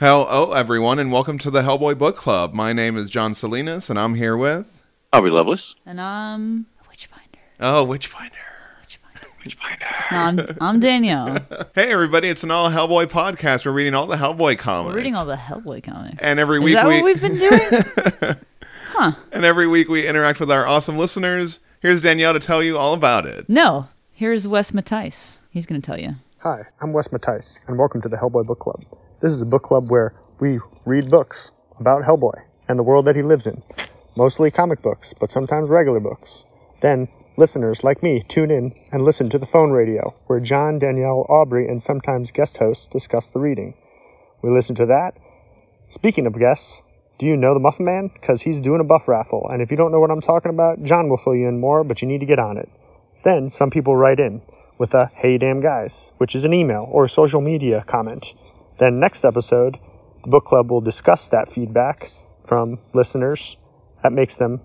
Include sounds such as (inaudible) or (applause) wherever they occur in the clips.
Hello, everyone, and welcome to the Hellboy Book Club. My name is John Salinas, and I'm here with. Aubrey Lovelace. And I'm a Witchfinder. Oh, Witchfinder. No, I'm, I'm Danielle. (laughs) Hey, everybody, it's an all Hellboy podcast. We're reading all the Hellboy comics. We're reading all the Hellboy comics. And every Is week that we. what we've been doing? (laughs) huh. and every week we interact with our awesome listeners. Here's Danielle to tell you all about it. No. Here's Wes Matthijs. He's going to tell you. Hi, I'm Wes Matthijs, and welcome to the Hellboy Book Club. This is a book club where we read books about Hellboy and the world that he lives in. Mostly comic books, but sometimes regular books. Then, listeners like me tune in and listen to the phone radio, where John, Danielle, Aubrey, and sometimes guest hosts discuss the reading. We listen to that. Speaking of guests, do you know the Muffin Man? Because he's doing a buff raffle, and if you don't know what I'm talking about, John will fill you in more, but you need to get on it. Then, some people write in with a Hey Damn Guys, which is an email or social media comment. Then, next episode, the book club will discuss that feedback from listeners. That makes them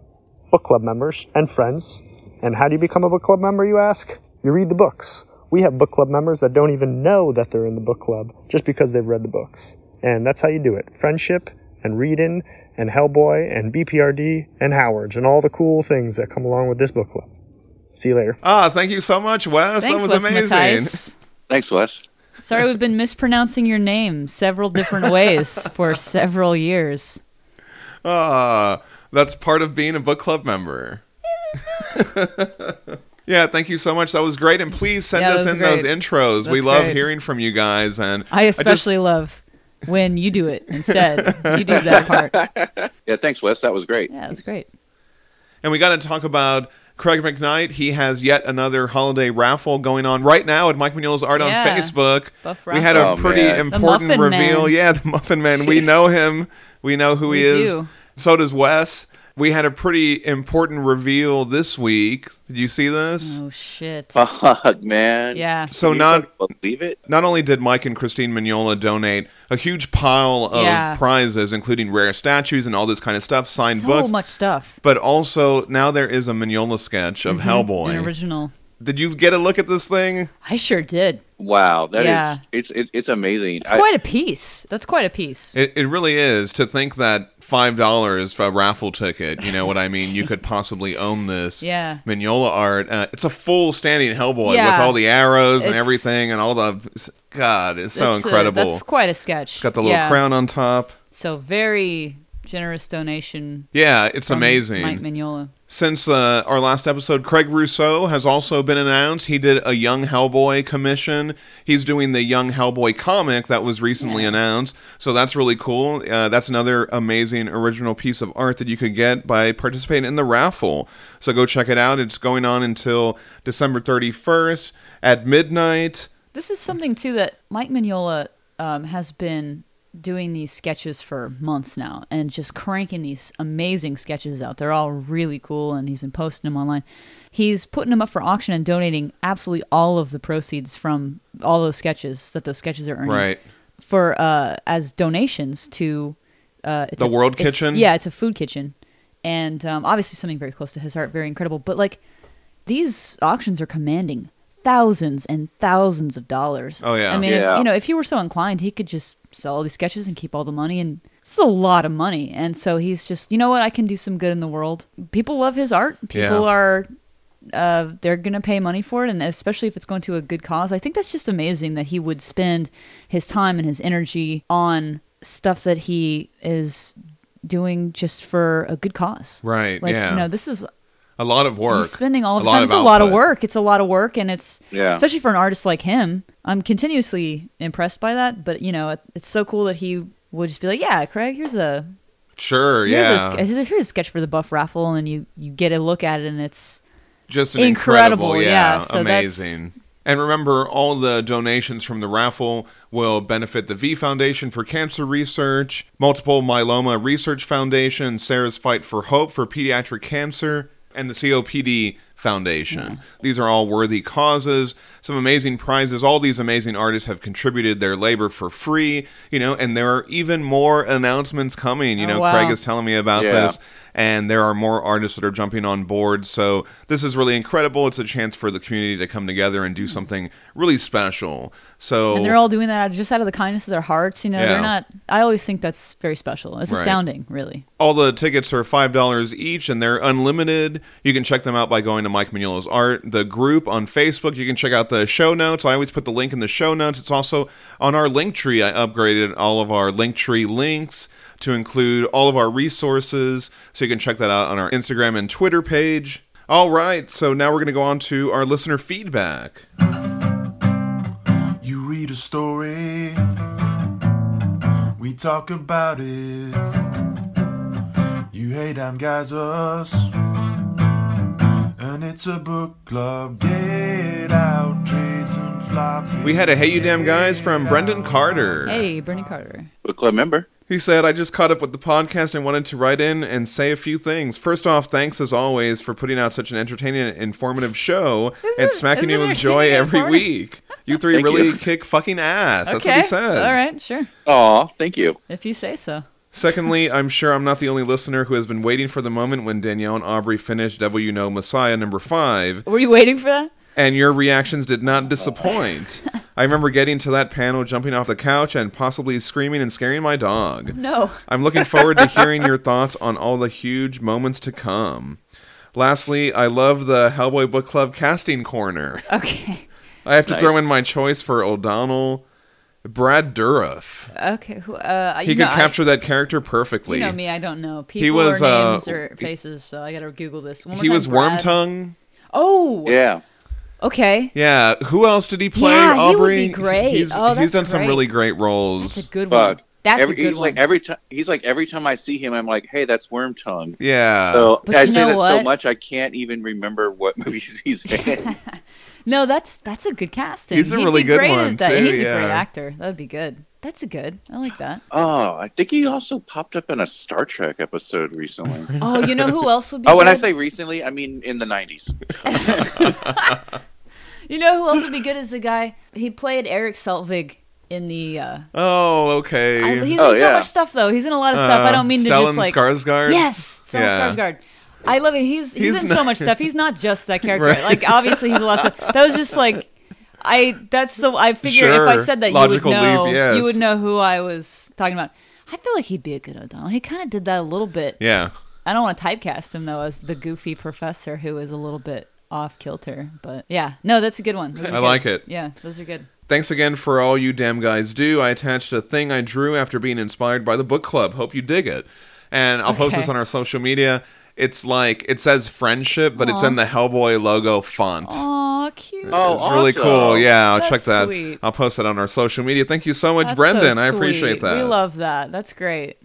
book club members and friends. And how do you become a book club member, you ask? You read the books. We have book club members that don't even know that they're in the book club just because they've read the books. And that's how you do it. Friendship and reading and Hellboy and BPRD and Howard's and all the cool things that come along with this book club. See you later. Ah, thank you so much, Wes. Thanks, that was Wes amazing. Matthijs. Thanks, Wes. Sorry we've been mispronouncing your name several different ways for several years. Ah, that's part of being a book club member. (laughs) yeah, thank you so much. That was great, and please send Yeah, us was in those great. intros. we love great. hearing from you guys, and I just- especially love when you do it instead. you do that part. (laughs) Yeah, thanks, Wes. That was great. Yeah, it was great. And we got to talk about Craig McKnight. He has yet another holiday raffle going on right now at Mike Mignola's Art Yeah. on Facebook. Buff We had a. Oh, pretty man. Important reveal. Man. Yeah, the Muffin Man. We (laughs) know him. We know who he We is. do. So does Wes. We had a pretty important reveal this week. Did you see this? Oh shit. Fuck, man. Yeah. So Can not fucking believe it? not only did Mike and Christine Mignola donate a huge pile of Yeah. prizes, including rare statues and all this kind of stuff, signed So books, so much stuff. but also now there is a Mignola sketch of mm-hmm. An Hellboy. original. Did you get a look at this thing? I sure did. Wow, that is Yeah. it's it, it's amazing. It's I- quite a piece. That's quite a piece. It, it really is to think that five dollars for a raffle ticket. You know what I mean? You (laughs) could possibly own this. Yeah. Mignola art. Uh, it's a full standing Hellboy with all the arrows and everything and all the. God, it's so That's, incredible. that's quite a sketch. it's got the little yeah. crown on top. So very generous donation. Yeah, it's from amazing. Mike Mignola. Since uh, our last episode, Craig Rousseau has also been announced. He did a Young Hellboy commission. He's doing the Young Hellboy comic that was recently Yeah. announced. So that's really cool. Uh, that's another amazing original piece of art that you could get by participating in the raffle. So go check it out. It's going on until December 31st at midnight. This is something too that Mike Mignola um, has been doing these sketches for months now, and just cranking these amazing sketches out. They're all really cool, and he's been posting them online. He's putting them up for auction and donating absolutely all of the proceeds from all those sketches that those sketches are earning Right. for uh, as donations to uh, it's The a- World Kitchen? Yeah, it's a food kitchen, and um, obviously something very close to his heart, very incredible. But like these auctions are commanding thousands and thousands of dollars. Oh, yeah. I mean, Yeah. if, you know, if he were so inclined, he could just sell all these sketches and keep all the money, and this is a lot of money. And so he's just, you know what, I can do some good in the world. People love his art. People Yeah. are uh, they're going to pay money for it, and especially if it's going to a good cause. I think that's just amazing that he would spend his time and his energy on stuff that he is doing just for a good cause. Right, Like, yeah. you know, this is A lot of work. he's spending all A of lot time. of It's a lot of work. It's a lot of work, and it's Yeah. especially for an artist like him. I'm continuously impressed by that. But you know, it, it's so cool that he would just be like, "Yeah, Craig, here's a Sure, here's, yeah. a, here's a here's a sketch for the buff raffle," and you you get a look at it, and it's just an Incredible, incredible, yeah, yeah, so amazing. And remember, all the donations from the raffle will benefit the V Foundation for Cancer Research, Multiple Myeloma Research Foundation, Sarah's Fight for Hope for Pediatric Cancer, and the COPD Foundation. These are all worthy causes, some amazing prizes. All these amazing artists have contributed their labor for free, you know, and there are even more announcements coming. You Oh, know, wow. Craig is telling me about Yeah. this. And there are more artists that are jumping on board. So this is really incredible. It's a chance for the community to come together and do mm-hmm. something really special. So And they're all doing that just out of the kindness of their hearts. You know, Yeah. they're not. I always think that's very special. It's Right. astounding, really. all the tickets are five dollars each and they're unlimited you can check them out by going to mike Mignola's art the group on facebook you can check out the show notes i always put the link in the show notes it's also on our link tree i upgraded all of our link tree links to include all of our resources so you can check that out on our instagram and twitter page all right so now we're going to go on to our listener feedback You read a story, we talk about it. You hey damn guys us, and it's a book club. Get out, trades and floppy. we had a hey you damn guys from brendan carter Hey, Bernie Carter. Book club member. He said, I just caught up with the podcast and wanted to write in and say a few things. First off, thanks as always for putting out such an entertaining and informative show and smacking isn't you with joy every and week. You three really you. kick fucking ass. That's okay. what he says. All right, sure. Aw, thank you. If you say so. Secondly, I'm sure I'm not the only listener who has been waiting for the moment when Danielle and Aubrey finished Devil You Know Messiah number five, Were you waiting for that? And your reactions did not disappoint. (laughs) I remember getting to that panel, jumping off the couch, and possibly screaming and scaring my dog. No. I'm looking forward to hearing your thoughts on all the huge moments to come. Lastly, I love the Hellboy Book Club casting corner. Okay. I have to Nice. throw in my choice for O'Donnell, Brad Dourif. Okay. who- Uh, He could know, I- capture that character perfectly. you know me. I don't know people was, or uh, names or faces, so I gotta Google this. One he time, was Worm Tongue. Oh. Yeah. Okay. Yeah. Who else did he play? Yeah, he would Aubrey. be great. He's, Oh, he's that's done some really great roles. That's a good one. Fuck. That's every, a good he's one. like every time he's like every time I see him, I'm like, hey, that's Worm Tongue. yeah. So But I you say know that so much I can't even remember what (laughs) movies he's (laughs) in. no, that's that's a good casting. He's a He'd really be good great one, too, He's a great actor. That would be good. That's a good. I like that. oh, I think he also popped up in a Star Trek episode recently. (laughs) Oh, you know who (laughs) else would be? oh, when I say recently, I mean in the '90s. (laughs) you know who else would be good as the guy he played Eric Selvig in the. Uh, oh, okay. I, he's Oh, in so yeah. much stuff though. He's in a lot of stuff. I don't mean to just like. Skarsgård. Yes, Stellan Yeah. Skarsgård. I love it. He's he's, He's in not- so much stuff. He's not just that character. Right. Like obviously he's a lot of stuff. That was just like I that's the I figure if I said that Logical you would leap, know yes. you would know who I was talking about. I feel like he'd be a good O'Donnell. He kind of did that a little bit. Yeah. I don't want to typecast him though as the goofy professor who is a little bit off kilter. But yeah, no, that's a good one. I good. like it. Yeah, those are good. Thanks again for all you damn guys do. I attached a thing I drew after being inspired by the book club. Hope you dig it. And I'll post this on our social media. It's like it says friendship, but it's in the Hellboy logo font. Aw, cute. Oh, it's really cool. Yeah, I'll That's check that. sweet. I'll post it on our social media. Thank you so much, That's Brendan. so I appreciate that. We love that. That's great.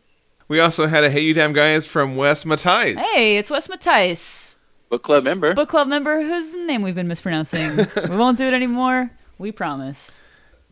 We also had a Hey You Damn Guys from Wes Matthijs. Hey, it's Wes Matthijs. Book club member. book club member whose name we've been mispronouncing. we won't do it anymore. We promise.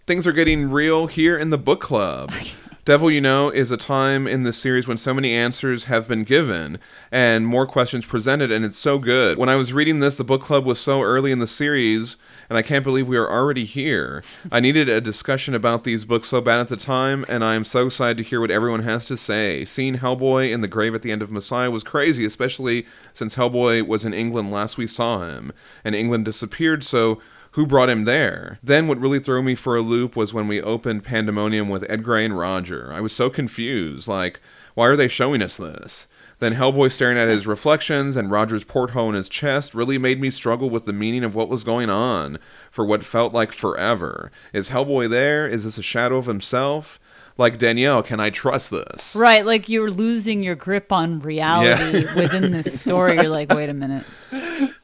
things are getting real here in the book club. (laughs) Devil You Know is a time in this series when so many answers have been given and more questions presented, and it's so good. When I was reading this, the book club was so early in the series, and I can't believe we are already here. (laughs) I needed a discussion about these books so bad at the time, and I am so excited to hear what everyone has to say. Seeing Hellboy in the grave at the end of Messiah was crazy, especially since Hellboy was in England last we saw him, and England disappeared, so who brought him there? Then what really threw me for a loop was when we opened Pandemonium with Ed Grey and Roger. I was so confused, like, why are they showing us this? Then Hellboy staring at his reflections and Roger's porthole in his chest really made me struggle with the meaning of what was going on for what felt like forever. Is Hellboy there? Is this a shadow of himself? Like Danielle, can I trust this? Right, like you're losing your grip on reality Yeah. (laughs) within this story. You're like, wait a minute.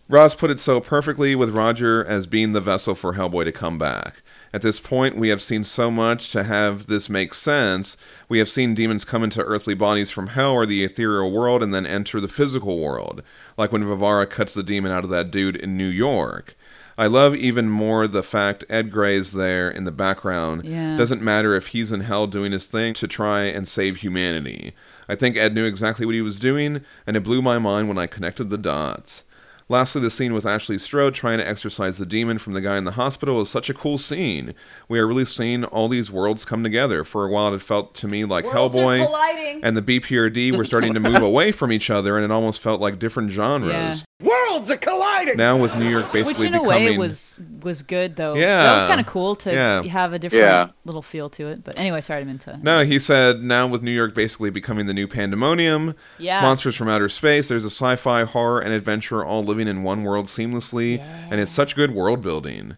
Ross put it so perfectly with Roger as being the vessel for Hellboy to come back. At this point, we have seen so much to have this make sense. We have seen demons come into earthly bodies from hell or the ethereal world and then enter the physical world, like when Vivara cuts the demon out of that dude in New York. I love even more the fact Ed Grey's there in the background. Yeah. Doesn't matter if he's in hell doing his thing to try and save humanity. I think Ed knew exactly what he was doing, and it blew my mind when I connected the dots. Lastly, the scene with Ashley Strode trying to exorcise the demon from the guy in the hospital is such a cool scene. We are really seeing all these worlds come together. For a while, it felt to me like Worlds Hellboy and the BPRD were (laughs) starting to move away from each other, and it almost felt like different genres. Yeah. Worlds are colliding! Now with New York basically Which basically in a becoming way was was good though. Yeah. that was kind of cool to Yeah. have a different Yeah. little feel to it. But anyway, sorry, I didn't mean to. No, he said now with New York basically becoming the new pandemonium, Yeah. monsters from outer space, there's a sci-fi, horror, and adventure all living in one world seamlessly, and it's such good world building.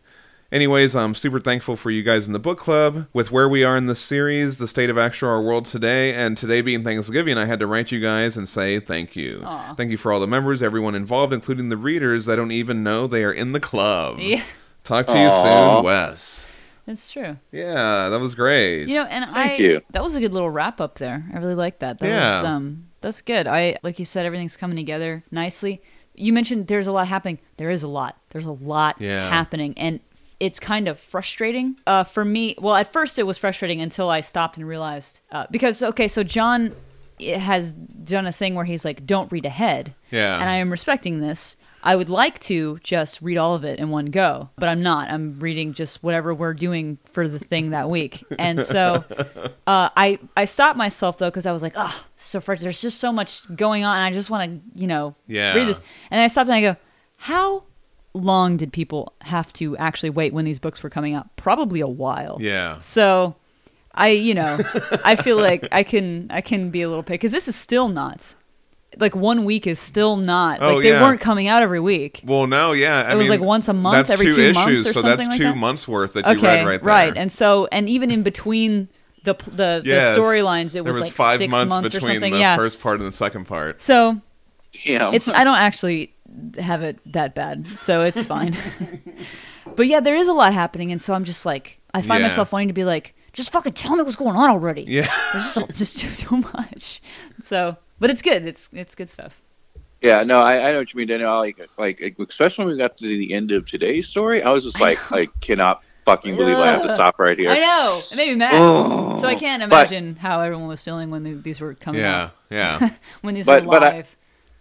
Anyways, I'm super thankful for you guys in the book club. With where we are in this series, the state of actual our world today, and today being Thanksgiving, I had to write you guys and say thank you. Aw. Thank you for all the members, everyone involved, including the readers that don't even know they are in the club. Yeah, Talk to you soon, Wes. it's true. Yeah, that was great. You know, and I you. that was a good little wrap up there. I really like that. That Yeah. was um that's good. I like you said everything's coming together nicely. You mentioned there's a lot happening. There is a lot. There's a lot Yeah. happening and it's kind of frustrating uh, for me. Well, at first it was frustrating until I stopped and realized uh, because okay, so John has done a thing where he's like, "Don't read ahead," Yeah. and I am respecting this. I would like to just read all of it in one go, but I'm not. I'm reading just whatever we're doing for the thing that week, and so (laughs) uh, I I stopped myself though because I was like, oh, so frustrating. There's just so much going on, and I just want to you know Yeah. read this. And I stopped and I go, how long did people have to actually wait when these books were coming out? Probably a while. Yeah. So I you know I feel like I can I can be a little picky because this is still not like one week is still not Oh, like they yeah. weren't coming out every week. Well, no, yeah. I It was mean, like once a month, that's every two two issues, months or so something that's like two that? months worth that you Okay, read right there. Right, and so and even in between the the, the storylines, it was, was like five six months months or between something. the yeah. first part and the second part. So Yeah. it's I don't actually have it that bad, so it's fine. (laughs) but yeah, there is a lot happening, and so I'm just like I find Yeah. myself wanting to be like, just fucking tell me what's going on already. Yeah. (laughs) There's just just too, too much. So, but it's good. It's it's good stuff. Yeah, no, I, I know what you mean, Daniel. Like, like, especially when we got to the end of today's story, I was just like, I cannot fucking believe I have to stop right here. I know it made me mad. Oh. so I can't But- imagine how everyone was feeling when the, these were coming Yeah, out. yeah. (laughs) When these But- were but I- live.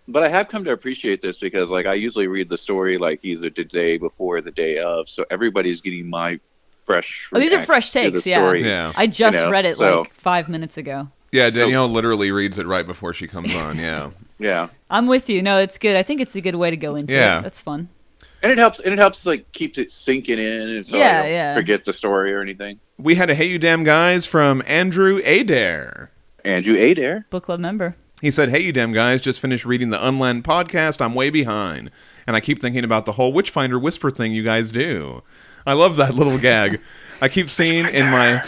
But I have come to appreciate this because, like, I usually read the story like either the day before, or the day of, so everybody's getting my fresh. oh, these are fresh takes. Yeah. story. Yeah. I just know, read it so- like five minutes ago. Yeah, Danielle literally reads it right before she comes on. Yeah. (laughs) Yeah, I'm with you. No, it's good. I think it's a good way to go into Yeah. it. That's fun. and it helps. And it helps like keeps it sinking in, and so Yeah, I don't yeah. forget the story or anything. We had a Hey You Damn Guys from Andrew Adair. Andrew Adair. Book club member. He said, Hey, you damn guys, just finished reading the Unland podcast. I'm way behind. And I keep thinking about the whole Witchfinder whisper thing you guys do. I love that little gag. I keep seeing in my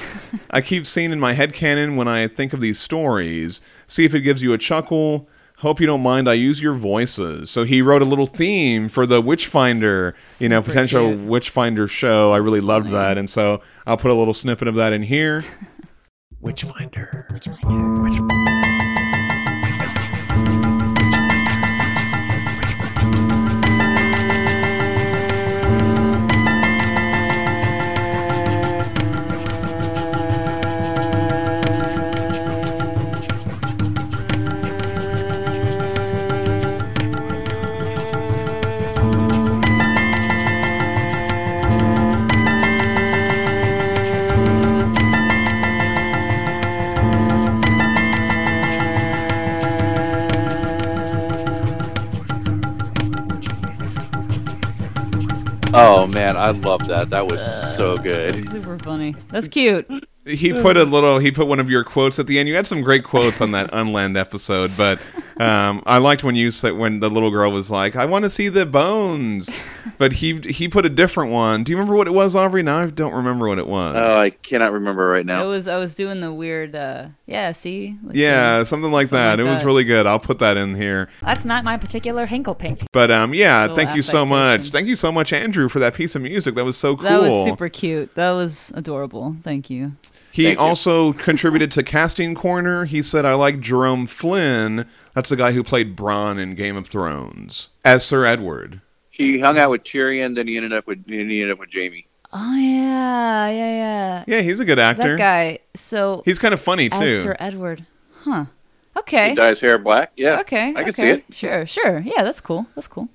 I keep seeing in my head canon when I think of these stories. See if it gives you a chuckle. Hope you don't mind I use your voices. So he wrote a little theme for the Witchfinder, you know, Super potential cute. Witchfinder show. I really loved that. And so I'll put a little snippet of that in here. (laughs) Witchfinder. Oh man, I love that. That was so good. Super funny. That's cute. he put a little he put one of your quotes at the end you had some great quotes on that unland episode but um, i liked when you said when the little girl was like i want to see the bones but he he put a different one do you remember what it was aubrey now i don't remember what it was Oh, I cannot remember right now. It now. was I was doing the weird uh yeah, see? Like yeah the- something like Something that like it was really good i'll put that in here that's not my particular Hinkle Pink. but um yeah thank you so much thank you so much andrew for that piece of music that was so cool That was super cute. That was adorable. Thank you. He Thank you. also contributed to Casting Corner. He said, I like Jerome Flynn. That's the guy who played Bronn in Game of Thrones as Sir Edward. He hung out with Tyrion, then he ended up with then he ended up with Jaime. Oh yeah, yeah, yeah. Yeah, he's a good actor. That guy. So He's kind of funny, as too. Sir Edward. Huh. He Okay. dyes hair black. Yeah, Okay. I can okay. see it. Sure, sure. Yeah, that's cool. That's cool.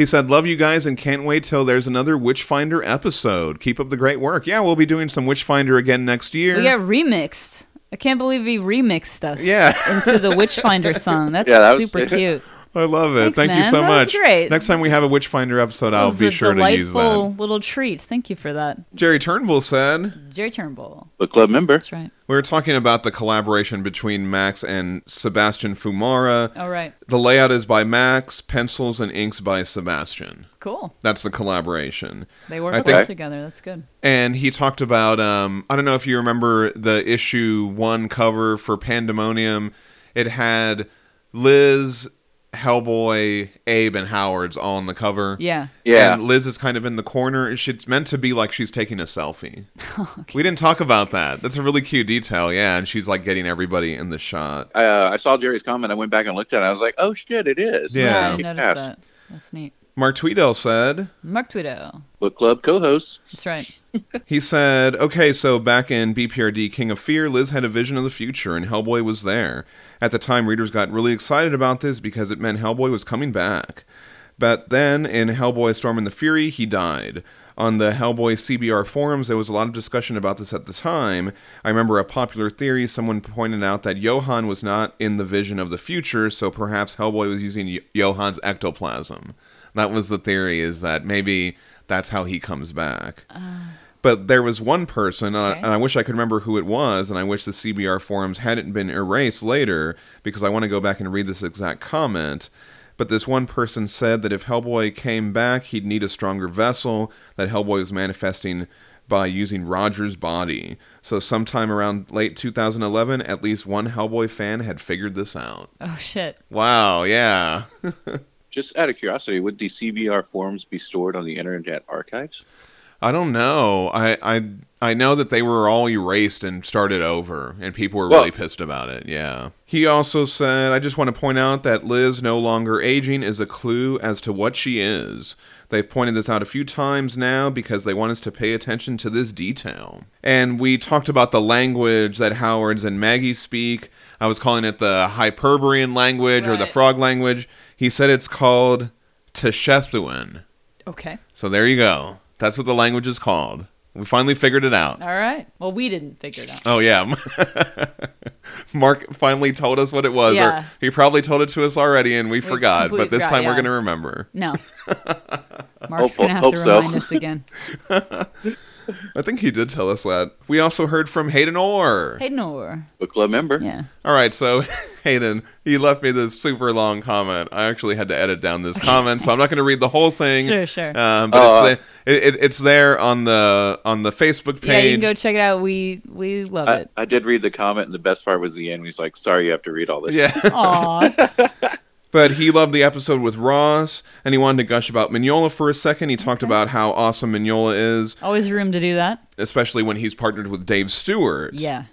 He said, Love you guys and can't wait till there's another Witchfinder episode. Keep up the great work. Yeah, we'll be doing some Witchfinder again next year. We got remixed. I can't believe he remixed us. Yeah. into the (laughs) Witchfinder song. That's Yeah, that was- super (laughs) cute. I love it. Thanks, Thank you so That was much. great. Next time we have a Witchfinder episode, I'll be a sure to use delightful that. little treat. Thank you for that, Jerry Turnbull said, Jerry Turnbull. Book club member. That's right. We were talking about the collaboration between Max and Sebastian Fiumara. All right. The layout is by Max, pencils and inks by Sebastian. Cool. That's the collaboration. They work well together. That's good. And he talked about um, I don't know if you remember the issue one cover for Pandemonium. It had Liz, Hellboy, Abe, and Howard's all on the cover. Yeah. Yeah. And Liz is kind of in the corner. It's meant to be like she's taking a selfie. (laughs) Oh, We didn't talk about that. That's a really cute detail. Yeah, and she's like getting everybody in the shot. I, uh, I saw Jerry's comment. I went back and looked at it. I was like, oh shit, it is. Yeah. I noticed ass. that. That's neat. Mark Tweedale said, Mark Tweedo. Book club co-host. That's right. He said, okay, so back in BPRD King of Fear, Liz had a vision of the future and Hellboy was there. At the time, readers got really excited about this because it meant Hellboy was coming back. But then, in Hellboy Storm and the Fury, he died. On the Hellboy CBR forums, there was a lot of discussion about this at the time. I remember a popular theory, someone pointed out that Johann was not in the vision of the future, so perhaps Hellboy was using Yo- Johann's ectoplasm. That was the theory, is that maybe that's how he comes back. But there was one person, uh, and I wish I could remember who it was, and I wish the CBR forums hadn't been erased later because I want to go back and read this exact comment. But this one person said that if Hellboy came back, he'd need a stronger vessel, that Hellboy was manifesting by using Roger's body. So, sometime around late 2011, at least one Hellboy fan had figured this out. Oh shit. Wow, yeah. (laughs) Just out of curiosity, would the CBR forms be stored on the Internet archives? I don't know. I, I I know that they were all erased and started over, and people were Well- really pissed about it. Yeah. He also said, "I just want to point out that Liz no longer aging is a clue as to what she is. They've pointed this out a few times now because they want us to pay attention to this detail." And we talked about the language that Howard's and Maggie speak. I was calling it the Hyperborean language or the frog language. He said it's called Teshethuan. Okay. So there you go. That's what the language is called. We finally figured it out. All right. Well, we didn't figure it out. Oh yeah. (laughs) Mark finally told us what it was. Yeah. Or he probably told it to us already and we, forgot. But this forgot, time we're going to remember. No. (laughs) Mark's gonna have hope to so. remind us again. (laughs) I think he did tell us that. We also heard from Hayden Orr. Hayden Orr. Book club member. Yeah. All right, so (laughs) Hayden, he left me this super long comment. I actually had to edit down this comment, so I'm not going to read the whole thing. Sure, sure. Um, but Oh, it's, the, it, it, it's there on the on the Facebook page. Yeah, you can go check it out. We we love I, it. I did read the comment, and the best part was the end. He's like, "Sorry, you have to read all this." yeah. Aw. (laughs) But he loved the episode with Ross, and he wanted to gush about Mignola for a second. He talked about how awesome Mignola is, Always room to do that. especially when he's partnered with Dave Stewart. Yeah.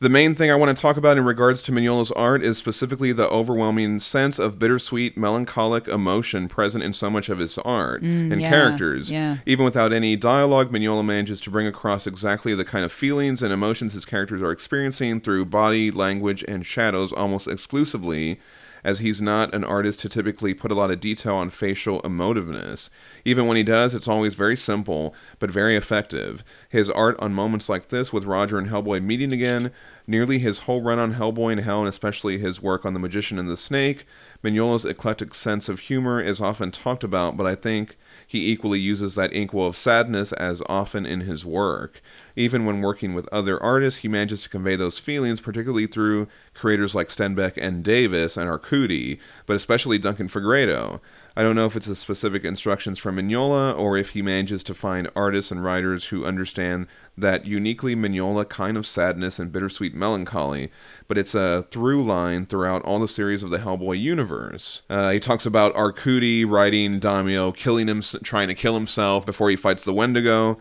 The main thing I want to talk about in regards to Mignola's art is specifically the overwhelming sense of bittersweet, melancholic emotion present in so much of his art and Mm, yeah, characters. yeah. Even without any dialogue, Mignola manages to bring across exactly the kind of feelings and emotions his characters are experiencing through body, language, and shadows almost exclusively, as he's not an artist to typically put a lot of detail on facial emotiveness. Even when he does, it's always very simple, but very effective. His art on moments like this, with Roger and Hellboy meeting again, nearly his whole run on Hellboy and Hell, and especially his work on The Magician and the Snake, Mignola's eclectic sense of humor is often talked about, but I think he equally uses that inkwell of sadness as often in his work. Even when working with other artists, he manages to convey those feelings, particularly through creators like Stenbeck and Davis and Arcudi, but especially Duncan Fegredo. I don't know if it's the specific instructions from Mignola or if he manages to find artists and writers who understand that uniquely Mignola kind of sadness and bittersweet melancholy, but it's a through line throughout all the series of the Hellboy universe. Uh, he talks about Arcudi writing Daimio killing him, trying to kill himself before he fights the Wendigo.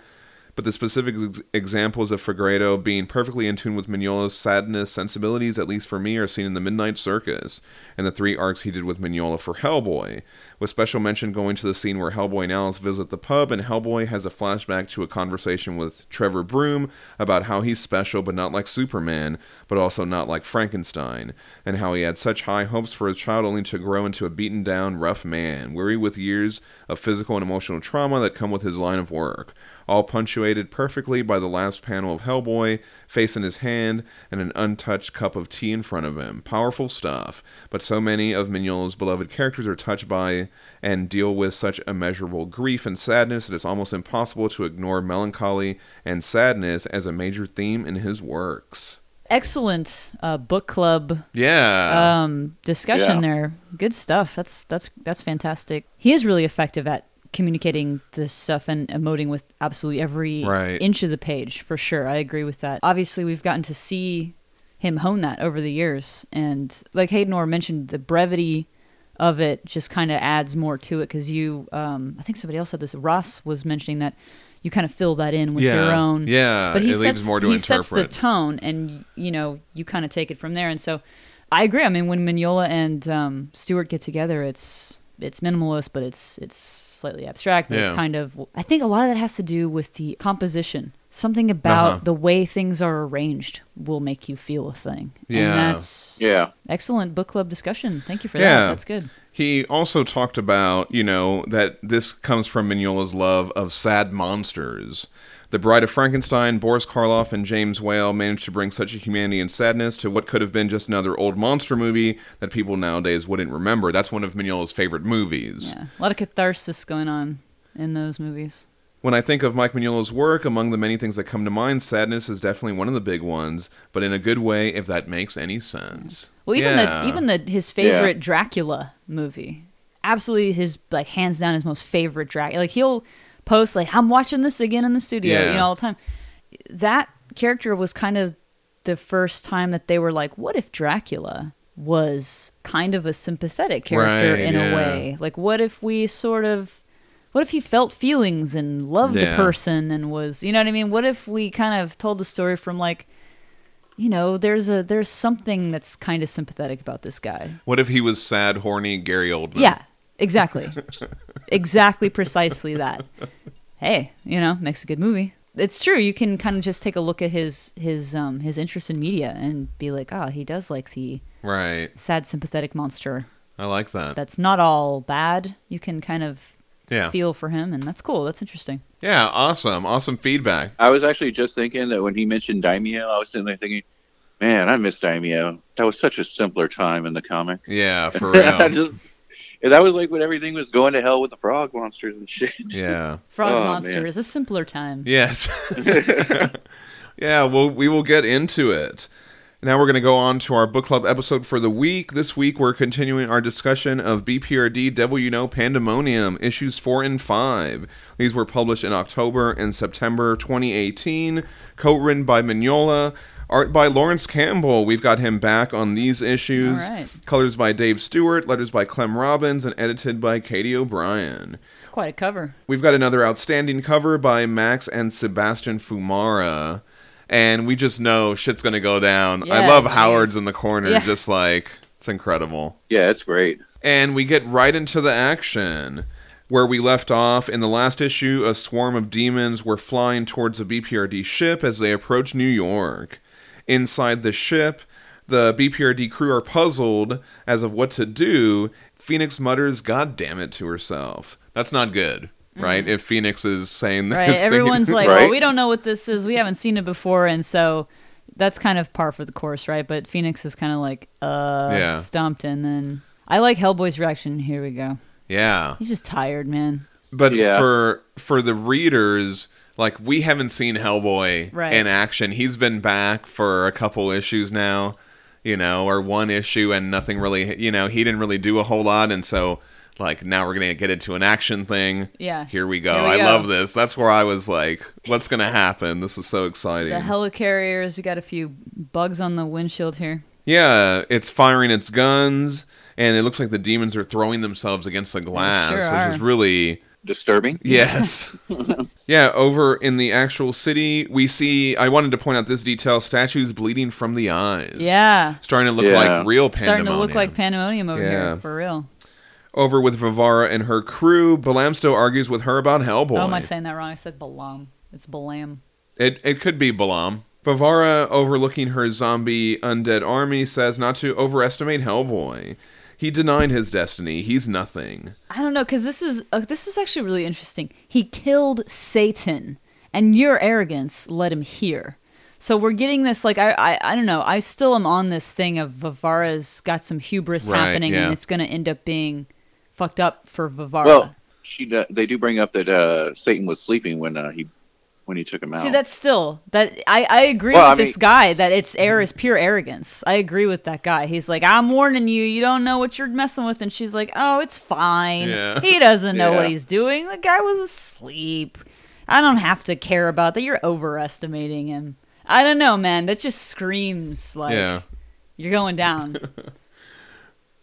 But the specific ex- examples of Fegredo being perfectly in tune with Mignola's sadness sensibilities, at least for me, are seen in the Midnight Circus and the three arcs he did with Mignola for Hellboy, with special mention going to the scene where Hellboy and Alice visit the pub, and Hellboy has a flashback to a conversation with Trevor Broom about how he's special but not like Superman, but also not like Frankenstein, and how he had such high hopes for his child only to grow into a beaten down, rough man, weary with years of physical and emotional trauma that come with his line of work all punctuated perfectly by the last panel of Hellboy, face in his hand, and an untouched cup of tea in front of him. Powerful stuff, but so many of Mignola's beloved characters are touched by and deal with such immeasurable grief and sadness that it's almost impossible to ignore melancholy and sadness as a major theme in his works. Excellent uh, book club Yeah. um, discussion Yeah. there. Good stuff. That's that's that's fantastic. He is really effective at communicating this stuff and emoting with absolutely every Right. inch of the page for sure. I agree with that. Obviously, we've gotten to see him hone that over the years, and like Hayden Orr mentioned, the brevity of it just kind of adds more to it because you, um, I think somebody else said this. Ross was mentioning that you kind of fill that in with Yeah. your own. Yeah, but he it sets, leaves more to he sets the tone, and you know you kind of take it from there. And so, I agree. I mean, when Mignola and um, Stewart get together, it's it's minimalist, but it's it's slightly abstract. But it's kind of. I think a lot of that has to do with the composition. Something about Uh-huh. the way things are arranged will make you feel a thing. Yeah. and that's Yeah. excellent book club discussion. Thank you for Yeah. that. That's good. He also talked about, you know, that this comes from Mignola's love of sad monsters. The Bride of Frankenstein, Boris Karloff, and James Whale managed to bring such a humanity and sadness to what could have been just another old monster movie that people nowadays wouldn't remember. That's one of Mignola's favorite movies. Yeah, a lot of catharsis going on in those movies. When I think of Mike Mignola's work, among the many things that come to mind, sadness is definitely one of the big ones, but in a good way, if that makes any sense. Well, even Yeah. the even the his favorite Dracula movie, absolutely his like hands down his most favorite Dracula. Like he'll post like I'm watching this again in the studio, Yeah. you know, all the time. That character was kind of the first time that they were like, what if Dracula was kind of a sympathetic character Right, in yeah. a way? Like, what if we sort of what if he felt feelings and loved Yeah. the person and was you know what I mean? What if we kind of told the story from like you know, there's a there's something that's kind of sympathetic about this guy. What if he was sad, horny Gary Oldman? Yeah, exactly. (laughs) exactly precisely that. Hey, you know, makes a good movie. It's true. You can kind of just take a look at his his um his interest in media and be like, "Oh, he does like the Right. sad sympathetic monster. I like that. That's not all bad. You can kind of Yeah. feel for him and that's cool. That's interesting." Yeah, awesome. Awesome feedback. I was actually just thinking that when he mentioned Daimio, I was sitting there thinking, man, I miss Daimio. That was such a simpler time in the comic. Yeah, for (laughs) real. just, and that was like when everything was going to hell with the frog monsters and shit. (laughs) yeah. Frog Oh, Monster man. is a simpler time. Yes. (laughs) (laughs) yeah, well, we will get into it. Now we're going to go on to our book club episode for the week. This week we're continuing our discussion of BPRD Devil You Know Pandemonium, issues 4 and 5. These were published in October and September 2018, co-written by Mignola, art by Laurence Campbell. We've got him back on these issues. All right. Colors by Dave Stewart, letters by Clem Robins, and edited by Katie O'Brien. It's quite a cover. We've got another outstanding cover by Max and Sebastian Fiumara. And we just know shit's going to go down. I love geez. Howard's in the corner. Yeah. Just like, it's incredible. Yeah, it's great. And we get right into the action. Where we left off in the last issue, a swarm of demons were flying towards a BPRD ship as they approached New York. Inside the ship, the BPRD crew are puzzled as of what to do. Phoenix mutters, God damn it, to herself. That's not good, right? If Phoenix is saying this. Mm-hmm. Right. thing- Everyone's like, (laughs) well, we don't know what this is. We haven't seen it before. And so that's kind of par for the course, right? But Phoenix is kind of like, uh, Yeah. stumped. And then I like Hellboy's reaction. Here we go. yeah. He's just tired, man. But Yeah. for for the readers, like we haven't seen Hellboy Right. in action. He's been back for a couple issues now, you know, or one issue and nothing really, you know, he didn't really do a whole lot and so like now we're going to get into an action thing. Yeah. Here we go. Here we I go. love this. That's where I was like, what's going to happen? This is so exciting. The helicarriers, got a few bugs on the windshield here. Yeah, it's firing its guns, and it looks like the demons are throwing themselves against the glass, sure which are. is really disturbing. Yes. (laughs) yeah, over in the actual city, we see. I wanted to point out this detail: statues bleeding from the eyes. Yeah. starting to look Yeah. like real pandemonium. Starting to look like pandemonium over Yeah. here, for real. Over with Vivara and her crew, Balam still argues with her about Hellboy. Oh, am I saying that wrong? I said Balam. It's Balam. It it could be Balam. Bavara, overlooking her zombie undead army, says not to overestimate Hellboy. He denied his destiny. He's nothing. I don't know, because this is uh, this is actually really interesting. He killed Satan, and your arrogance led him here. So we're getting this like I I, I don't know. I still am on this thing of Vivara's got some hubris Right, happening, yeah. and it's going to end up being fucked up for Vivara. Well, she they do bring up that uh, Satan was sleeping when uh, he when he took him out. See, that's still that I, I agree Well, with I this mean- guy that it's air is pure arrogance. I agree with that guy. He's like, I'm warning you, you don't know what you're messing with, and she's like, Oh, it's fine. Yeah. He doesn't know what he's doing. The guy was asleep. I don't have to care about that. You're overestimating him. I don't know, man. That just screams like yeah. you're going down. (laughs)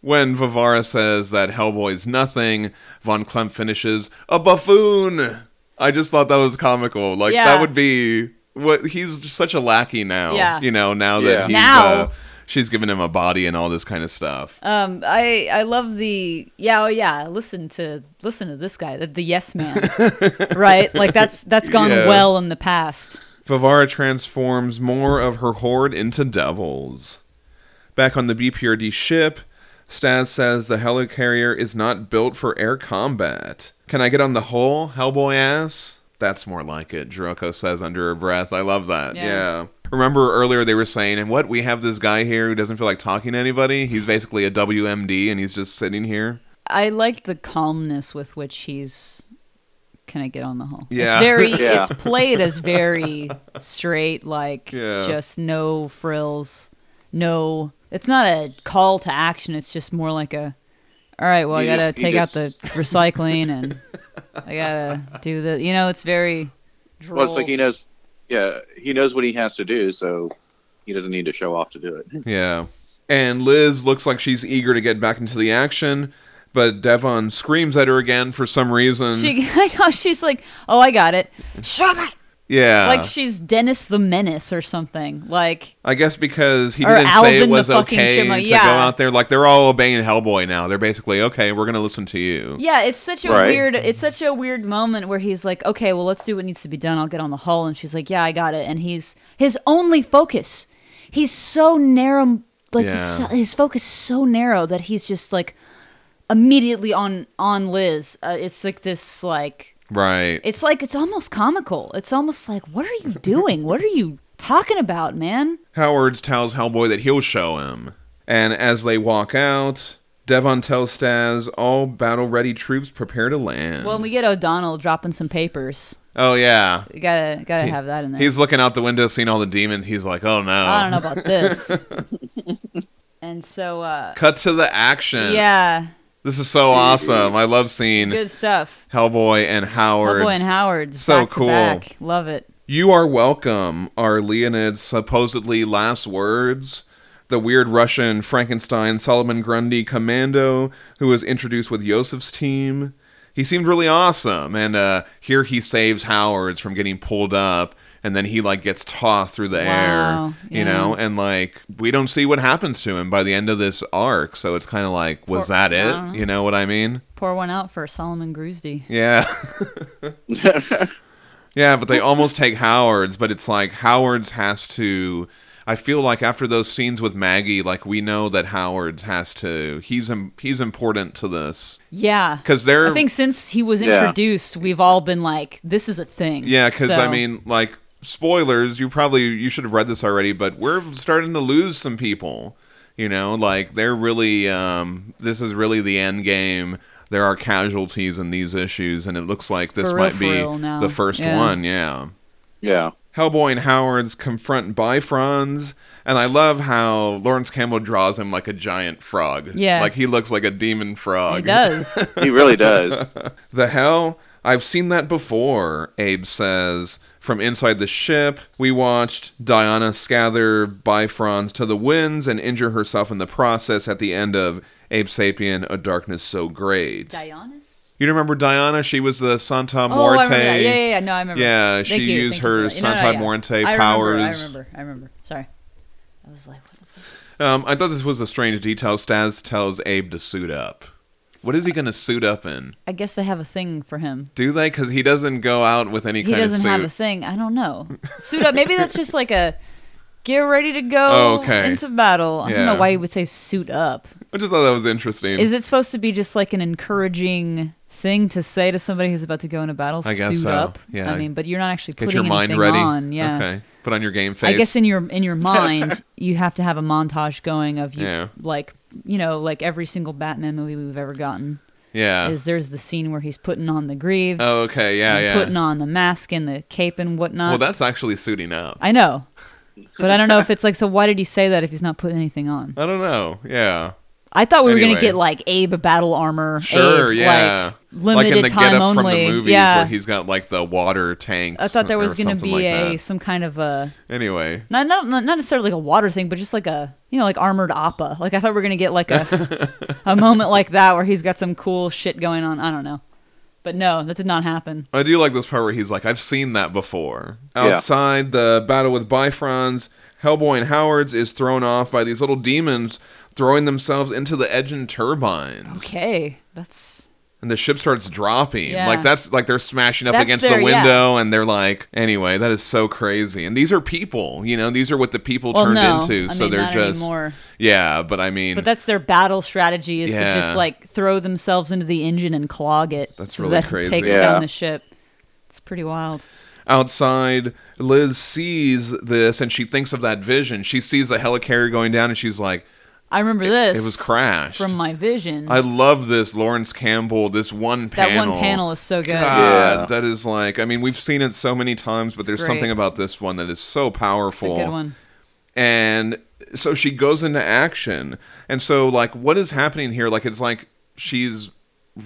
When Vivara says that Hellboy's nothing, Von Klempt finishes a buffoon. I just thought that was comical. Like Yeah. that would be what he's such a lackey now. Yeah. You know, now that Yeah. he's Now. uh, she's given him a body and all this kind of stuff. Um, I I love the yeah oh yeah. Listen to listen to this guy, the, the yes man, (laughs) right? Like that's that's gone Yeah. well in the past. Vivara transforms more of her horde into devils. Back on the BPRD ship, Staz says the helicarrier is not built for air combat. Can I get on the hull, Hellboy ass? That's more like it, Jiroko says under her breath. I love that. Yeah. Yeah. Remember earlier they were saying, and what, we have this guy here who doesn't feel like talking to anybody? He's basically a WMD and he's just sitting here. I like the calmness with which he's. Can I get on the hull? Yeah. It's very. (laughs) Yeah. It's played as very straight, like Yeah. just no frills, no. It's not a call to action. It's just more like a. All right, well, I gotta just- you take out the (laughs) recycling and I gotta do the. You know, it's very. Droll. well, it's like he knows. Yeah, he knows what he has to do, so he doesn't need to show off to do it. Yeah. And Liz looks like she's eager to get back into the action, but Devon screams at her again for some reason. She, (laughs) I know she's like, oh, I got it. (laughs) Shut it! Yeah. Like she's Dennis the Menace or something. Like I guess because he didn't say it was okay chipmunk, to yeah. go out there. Like they're all obeying Hellboy now. They're basically okay. We're gonna listen to you. Yeah, it's such a Right. weird it's such a weird moment where he's like, "Okay, well, let's do what needs to be done. I'll get on the hull." And she's like, "Yeah, I got it." And he's his only focus. He's so narrow like Yeah. so- his focus is so narrow that he's just like immediately on on Liz. Uh, it's like this like Right. it's like it's almost comical. It's almost like, "What are you (laughs) doing? what are you talking about, man?" Howard tells Hellboy that he'll show him. And as they walk out, Devon tells Staz all battle ready troops prepare to land. Well, we get O'Donnell dropping some papers. oh yeah. We gotta gotta have that in there. He's looking out the window seeing all the demons. He's like, oh no. I don't know about this. (laughs) and so, uh, Cut to the action. yeah, This is so awesome. I love seeing good stuff. Hellboy and Howard. Hellboy and Howard, So cool. back. Love it. You are welcome are Leonid's supposedly last words. The weird Russian Frankenstein Solomon Grundy commando who was introduced with Iosif's team. He seemed really awesome, and uh, here he saves Howard's from getting pulled up, and then he like gets tossed through the Wow, air, you yeah. know, and like we don't see what happens to him by the end of this arc, so it's kind of like, was Poor- that it? know. You know what I mean? Pour one out for Solomon Grundy. Yeah. (laughs) Yeah, but they almost take Howard's, but it's like Howard's has to. I feel like after those scenes with Maggie, like we know that Howard's has to. He's im- he's important to this Yeah, because they're. I think since he was Yeah. introduced, we've all been like, "This is a thing." yeah, because I mean, like spoilers. You probably you should have read this already, but we're starting to lose some people. You know, like they're really. Um, this is really the end game. There are casualties in these issues, and it looks like this For real, might for be real the first Yeah. one. Yeah. yeah. Hellboy and Howard's confront Bifrons, and I love how Laurence Campbell draws him like a giant frog. Yeah. Like he looks like a demon frog. he does. He really does. (laughs) The hell? I've seen that before, Abe says. From inside the ship, we watched Diana scather Bifrons to the winds and injure herself in the process at the end of Abe Sapien, A Darkness So Great. Dionysus. You remember Diana? She was the Santa Oh, I remember that. Yeah, yeah, yeah. No, I remember. Yeah, Thank she you, used thank her that. No, no, Santa yeah. Muerte I remember, powers. I remember. I remember. Sorry. I was like, what the fuck? Um, I thought this was a strange detail. Staz tells Abe to suit up. What is he going to suit up in? I guess they have a thing for him. Do they? Because he doesn't go out with any He kind of doesn't have a thing. I don't know. (laughs) Suit up. Maybe that's just like a get ready to go Oh, okay. into battle. I don't know why you would say suit up. I just thought that was interesting. Is it supposed to be just like an encouraging thing to say to somebody who's about to go into battle? I guess suit so. up. Yeah. I mean, but you're not actually Get putting your mind ready. on. Yeah. Okay. Put on your game face. I guess in your in your (laughs) mind you have to have a montage going of you Yeah. like you know like every single Batman movie we've ever gotten yeah. is there's the scene where he's putting on the greaves, oh, okay. Yeah, yeah. putting on the mask and the cape and whatnot. well, that's actually suiting up. I know, but I don't know if it's like so. Why did he say that if he's not putting anything on? I don't know. Yeah. I thought we were Anyway. gonna get like Abe battle armor. Sure. Abe, yeah. Like, limited in the time getup only. from the movies yeah. where he's got like the water tanks. I thought there was gonna be like a that. some kind of a Anyway. not, not not not necessarily like a water thing, but just like a you know like armored appa. Like I thought we were gonna get like a (laughs) a moment like that where he's got some cool shit going on. I don't know, but no, that did not happen. I do like this part where he's like, I've seen that before. Yeah. Outside the battle with Bifrons, Hellboy and Howards is thrown off by these little demons throwing themselves into the engine turbines. Okay, that's And the ship starts dropping. Yeah. Like that's like they're smashing up That's against their- the yeah. window and they're like anyway, that is so crazy. And these are people, you know, these are what the people well turned no, into. I so mean, they're not just anymore. Yeah, but I mean But that's their battle strategy is to just like throw themselves into the engine and clog it. That's so really that crazy. It takes Yeah. down the ship. It's pretty wild. outside Liz sees this and she thinks of that vision. She sees a helicarrier going down and she's like, I remember this. It was crashed. from my vision. I love this Laurence Campbell. This one panel. that one panel is so good. God, Yeah. that is like. I mean, we've seen it so many times, but It's there's great. something about this one that is so It's a powerful. good one. And so she goes into action, and so like, what is happening here? Like, it's like she's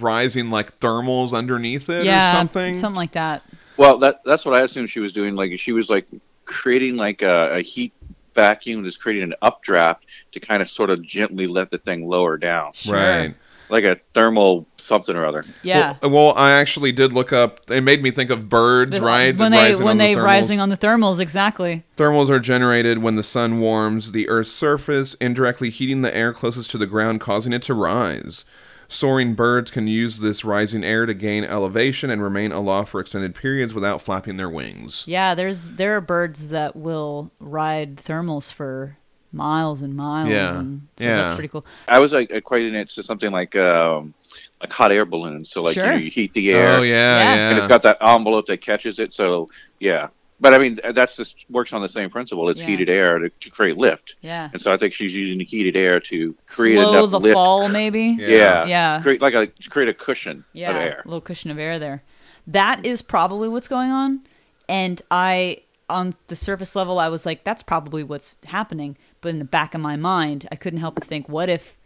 rising like thermals underneath it yeah, or something. something like that. Well, that that's what I assumed she was doing. Like she was like creating like a, a heat vacuum that's creating an updraft to kind of sort of gently let the thing lower down, Sure. Right. like a thermal something or other. Yeah. Well, uh, well, I actually did look up. It made me think of birds, right? When they Rising when on the they thermals. rising on the thermals, exactly. Thermals are generated when the sun warms the Earth's surface, indirectly heating the air closest to the ground, causing it to rise. Soaring birds can use this rising air to gain elevation and remain aloft for extended periods without flapping their wings. Yeah, there's there are birds that will ride thermals for miles and miles. Yeah. and so Yeah. that's pretty cool. I was like equating it to something like um, like hot air balloons. So like Sure. you, know, you heat the air, Oh yeah, Yeah. yeah. and it's got that envelope that catches it. So yeah, but I mean that's just works on the same principle. It's Yeah. heated air to, to create lift, Yeah. and so I think she's using the heated air to create Slow enough the lift. fall, maybe. Yeah. Yeah, Yeah. create like a create a cushion Yeah, of air. a little cushion of air there. That is probably what's going on. And I, on the surface level, I was like, that's probably what's happening. But in the back of my mind, I couldn't help but think, what if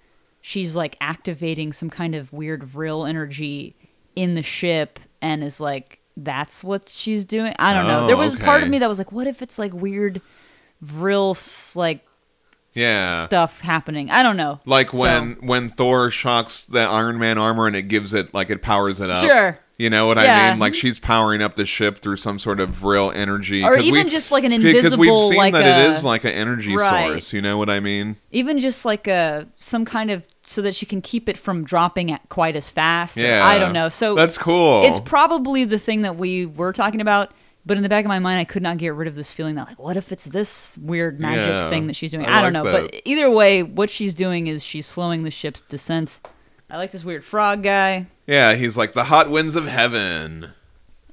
she's like activating some kind of weird vril energy in the ship and is like, that's what she's doing? I don't know. Oh, There was part of okay. me that was like, what if it's like weird vril, s- like, Yeah. stuff happening? I don't know. Like when when Thor shocks the Iron Man armor and it gives it like it powers it up. Sure. You know what I Yeah. mean? Like she's powering up the ship through some sort of vril energy, Or 'Cause even just like an because we've invisible, seen like that a- it is like an energy Right. source. You know what I mean? even just like a some kind of so that she can keep it from dropping at quite as fast. Yeah, I don't know. So that's cool. It's probably the thing that we were talking about, but in the back of my mind, I could not get rid of this feeling that like, what if it's this weird magic Yeah, thing that she's doing? I I, don't like know, that. but either way, what she's doing is she's slowing the ship's descent. I like this weird frog guy. Yeah, he's like the hot winds of heaven.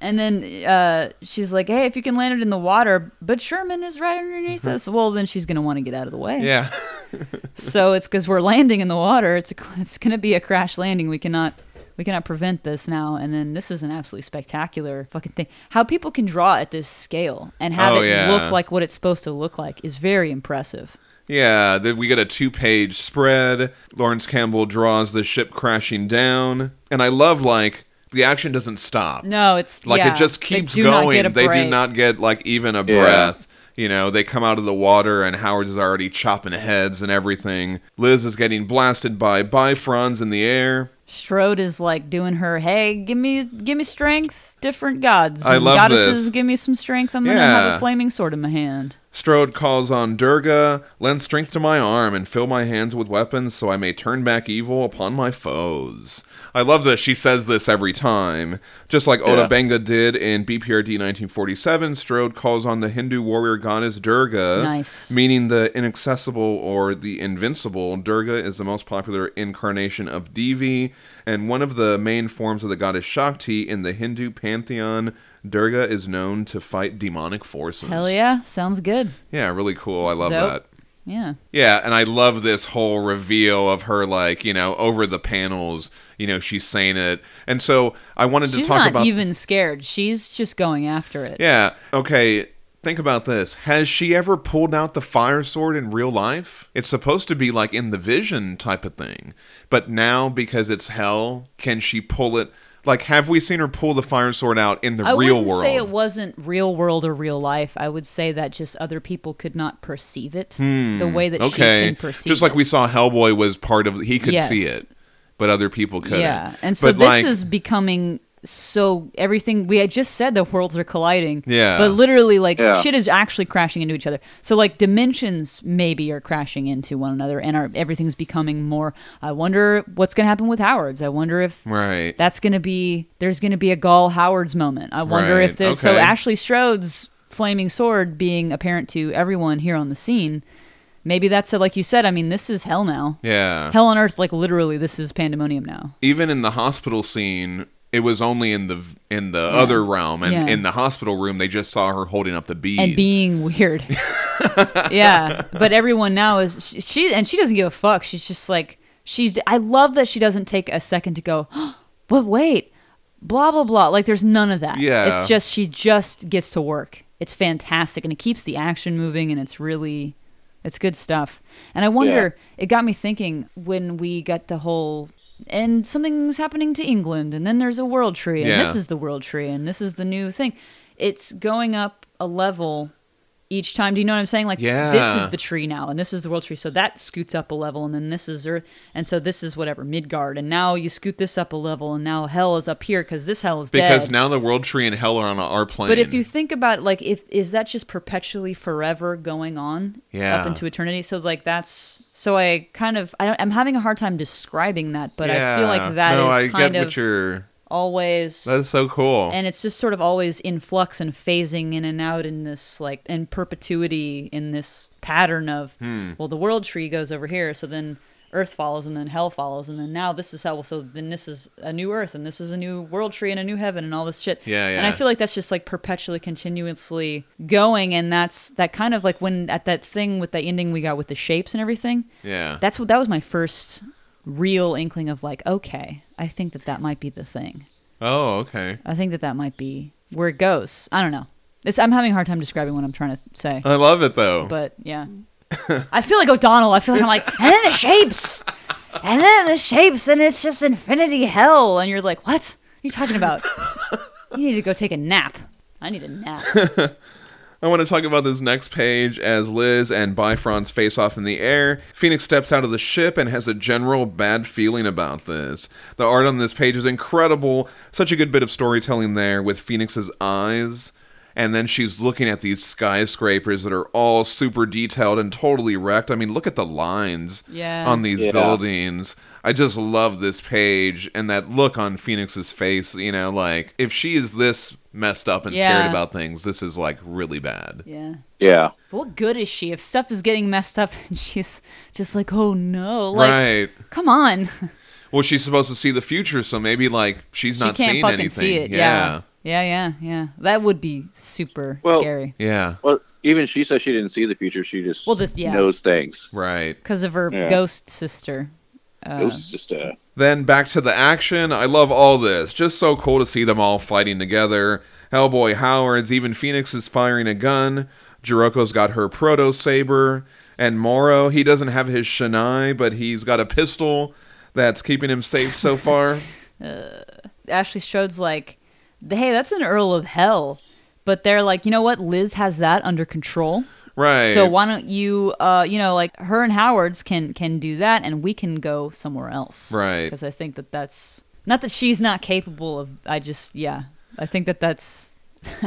And then uh, she's like, "Hey, if you can land it in the water, but Sherman is right underneath us." Well, then she's gonna want to get out of the way. Mm-hmm. Yeah. (laughs) So it's because we're landing in the water. It's a, it's going to be a crash landing. We cannot we cannot prevent this now. And then this is an absolutely spectacular fucking thing. How people can draw at this scale and have Oh, it yeah. look like what it's supposed to look like is very impressive. Yeah, we get a two-page spread. Laurence Campbell draws the ship crashing down, and I love like the action doesn't stop. No, it's Like yeah, it just keeps do not going. get a They do not get like even a Yeah. breath. You know, they come out of the water and Howard's is already chopping heads and everything. Liz is getting blasted by Bifrons in the air. Strode is like doing her, hey, give me give me strength, different gods. I love goddesses, this. give me some strength. I'm gonna have a flaming sword in my hand. Strode calls on Durga, lend strength to my arm and fill my hands with weapons so I may turn back evil upon my foes. I love that she says this every time. Just like Oda Yeah. Benga did in BPRD 1947, Strode calls on the Hindu warrior goddess Durga, Nice. meaning the inaccessible or the invincible. Durga is the most popular incarnation of Devi and one of the main forms of the goddess Shakti in the Hindu pantheon. Durga is known to fight demonic forces. Hell yeah, sounds good. Yeah, really cool. I love dope. that. Yeah. Yeah, and I love this whole reveal of her like, you know, over the panels, you know, she's saying it. And so I wanted to talk not about even scared. She's just going after it. Yeah. Okay, think about this. Has she ever pulled out the fire sword in real life? It's supposed to be like in the vision type of thing. But now because it's hell, can she pull it like have we seen her pull the fire sword out in the real world? I world? say it wasn't real world or real life. I would say that just other people could not perceive it the way that she Hmm. okay. can perceive Just like we saw Hellboy was part of he could see it, but other people couldn't. Yeah, and so But, this like, is becoming so everything we had just said the worlds are colliding. Yeah. But literally like Yeah. shit is actually crashing into each other. So like dimensions maybe are crashing into one another and are everything's becoming more I wonder what's going to happen with Howard's. I wonder if Right. that's going to be there's going to be a Gall Howard's moment. I wonder Right, if there's so. Ashley Strode's flaming sword being apparent to everyone here on the scene. Maybe that's a, like you said. I mean, this is hell now. yeah. Hell on earth, like literally, this is pandemonium now. even in the hospital scene it was only in the in the other realm and Yeah. in the hospital room they just saw her holding up the beads and being weird. (laughs) yeah, but everyone now is she, she and she doesn't give a fuck. She's just like she's. I love that she doesn't take a second to go. (gasps) but wait, blah blah blah. Like there's none of that. Yeah. it's just she just gets to work. It's fantastic and it keeps the action moving and it's really it's good stuff. And I wonder, it got me thinking when we got the whole and something's happening to England and then there's a world tree and Yeah. this is the world tree and this is the new thing. It's going up a level each time. Do you know what I'm saying? Like yeah. this is the tree now and this is the world tree. So that scoots up a level and then this is Earth and so this is whatever Midgard and now you scoot this up a level and now hell is up here because this hell is because dead. now the world tree and hell are on our plane But if you think about like if is that just perpetually forever going on Yeah. up into eternity? So like that's so I kind of I don't, I'm having a hard time describing that, but I feel like that is no, I kind get of what you're always that's so cool and it's just sort of always in flux and phasing in and out in this like in perpetuity in this pattern of Hmm. well the world tree goes over here so then earth follows and then hell follows and then now this is hell so then this is a new earth and this is a new world tree and a new heaven and all this shit Yeah, yeah. and i feel like that's just like perpetually continuously going and that's that kind of like when at that thing with the ending we got with the shapes and everything yeah that's what that was my first real inkling of like okay i think that that might be the thing oh okay I think that that might be where it goes. I don't know. It's, I'm having a hard time describing what I'm trying to say. i love it though But yeah, (laughs) I feel like O'Donnell. I feel like I'm like, and then the shapes, and then the shapes, and it's just infinity hell. And you're like, what? What are you talking about? You need to go take a nap. I need a nap. (laughs) I want to talk about this next page as Liz and Bifrons face off in the air. Fenix steps out of the ship and has a general bad feeling about this. The art on this page is incredible. Such a good bit of storytelling there with Fenix's eyes. And then she's looking at these skyscrapers that are all super detailed and totally wrecked. I mean, look at the lines Yeah. on these Yeah. buildings. I just love this page and that look on Fenix's face. You know, like, if she is this messed up and scared about things, this is like really bad. Yeah. Yeah. But what good is she if stuff is getting messed up (laughs) and she's just like, oh no, like, right. come on. (laughs) Well, she's supposed to see the future, so maybe like she's not she can't seeing fucking anything. see it. Yeah. Yeah. Yeah, yeah, yeah. That would be super Well- scary Yeah. Well, even she says she didn't see the future. She just Well, this- yeah. knows things. Right. because of her Yeah. ghost sister. it was just uh, Then back to the action. I love all this. Just so cool to see them all fighting together. Hellboy Howard's, even Fenix is firing a gun. Giarocco's got her proto saber. And Moro, he doesn't have his Shanai, but he's got a pistol that's keeping him safe so far. (laughs) Ashley Strode's like, hey, that's an Earl of Hell. But they're like, you know what? Liz has that under control. Right. So why don't you, uh, you know, like her and Howard's can can do that, and we can go somewhere else. Right. Because I think that that's not that she's not capable of. I just yeah, I think that that's (laughs)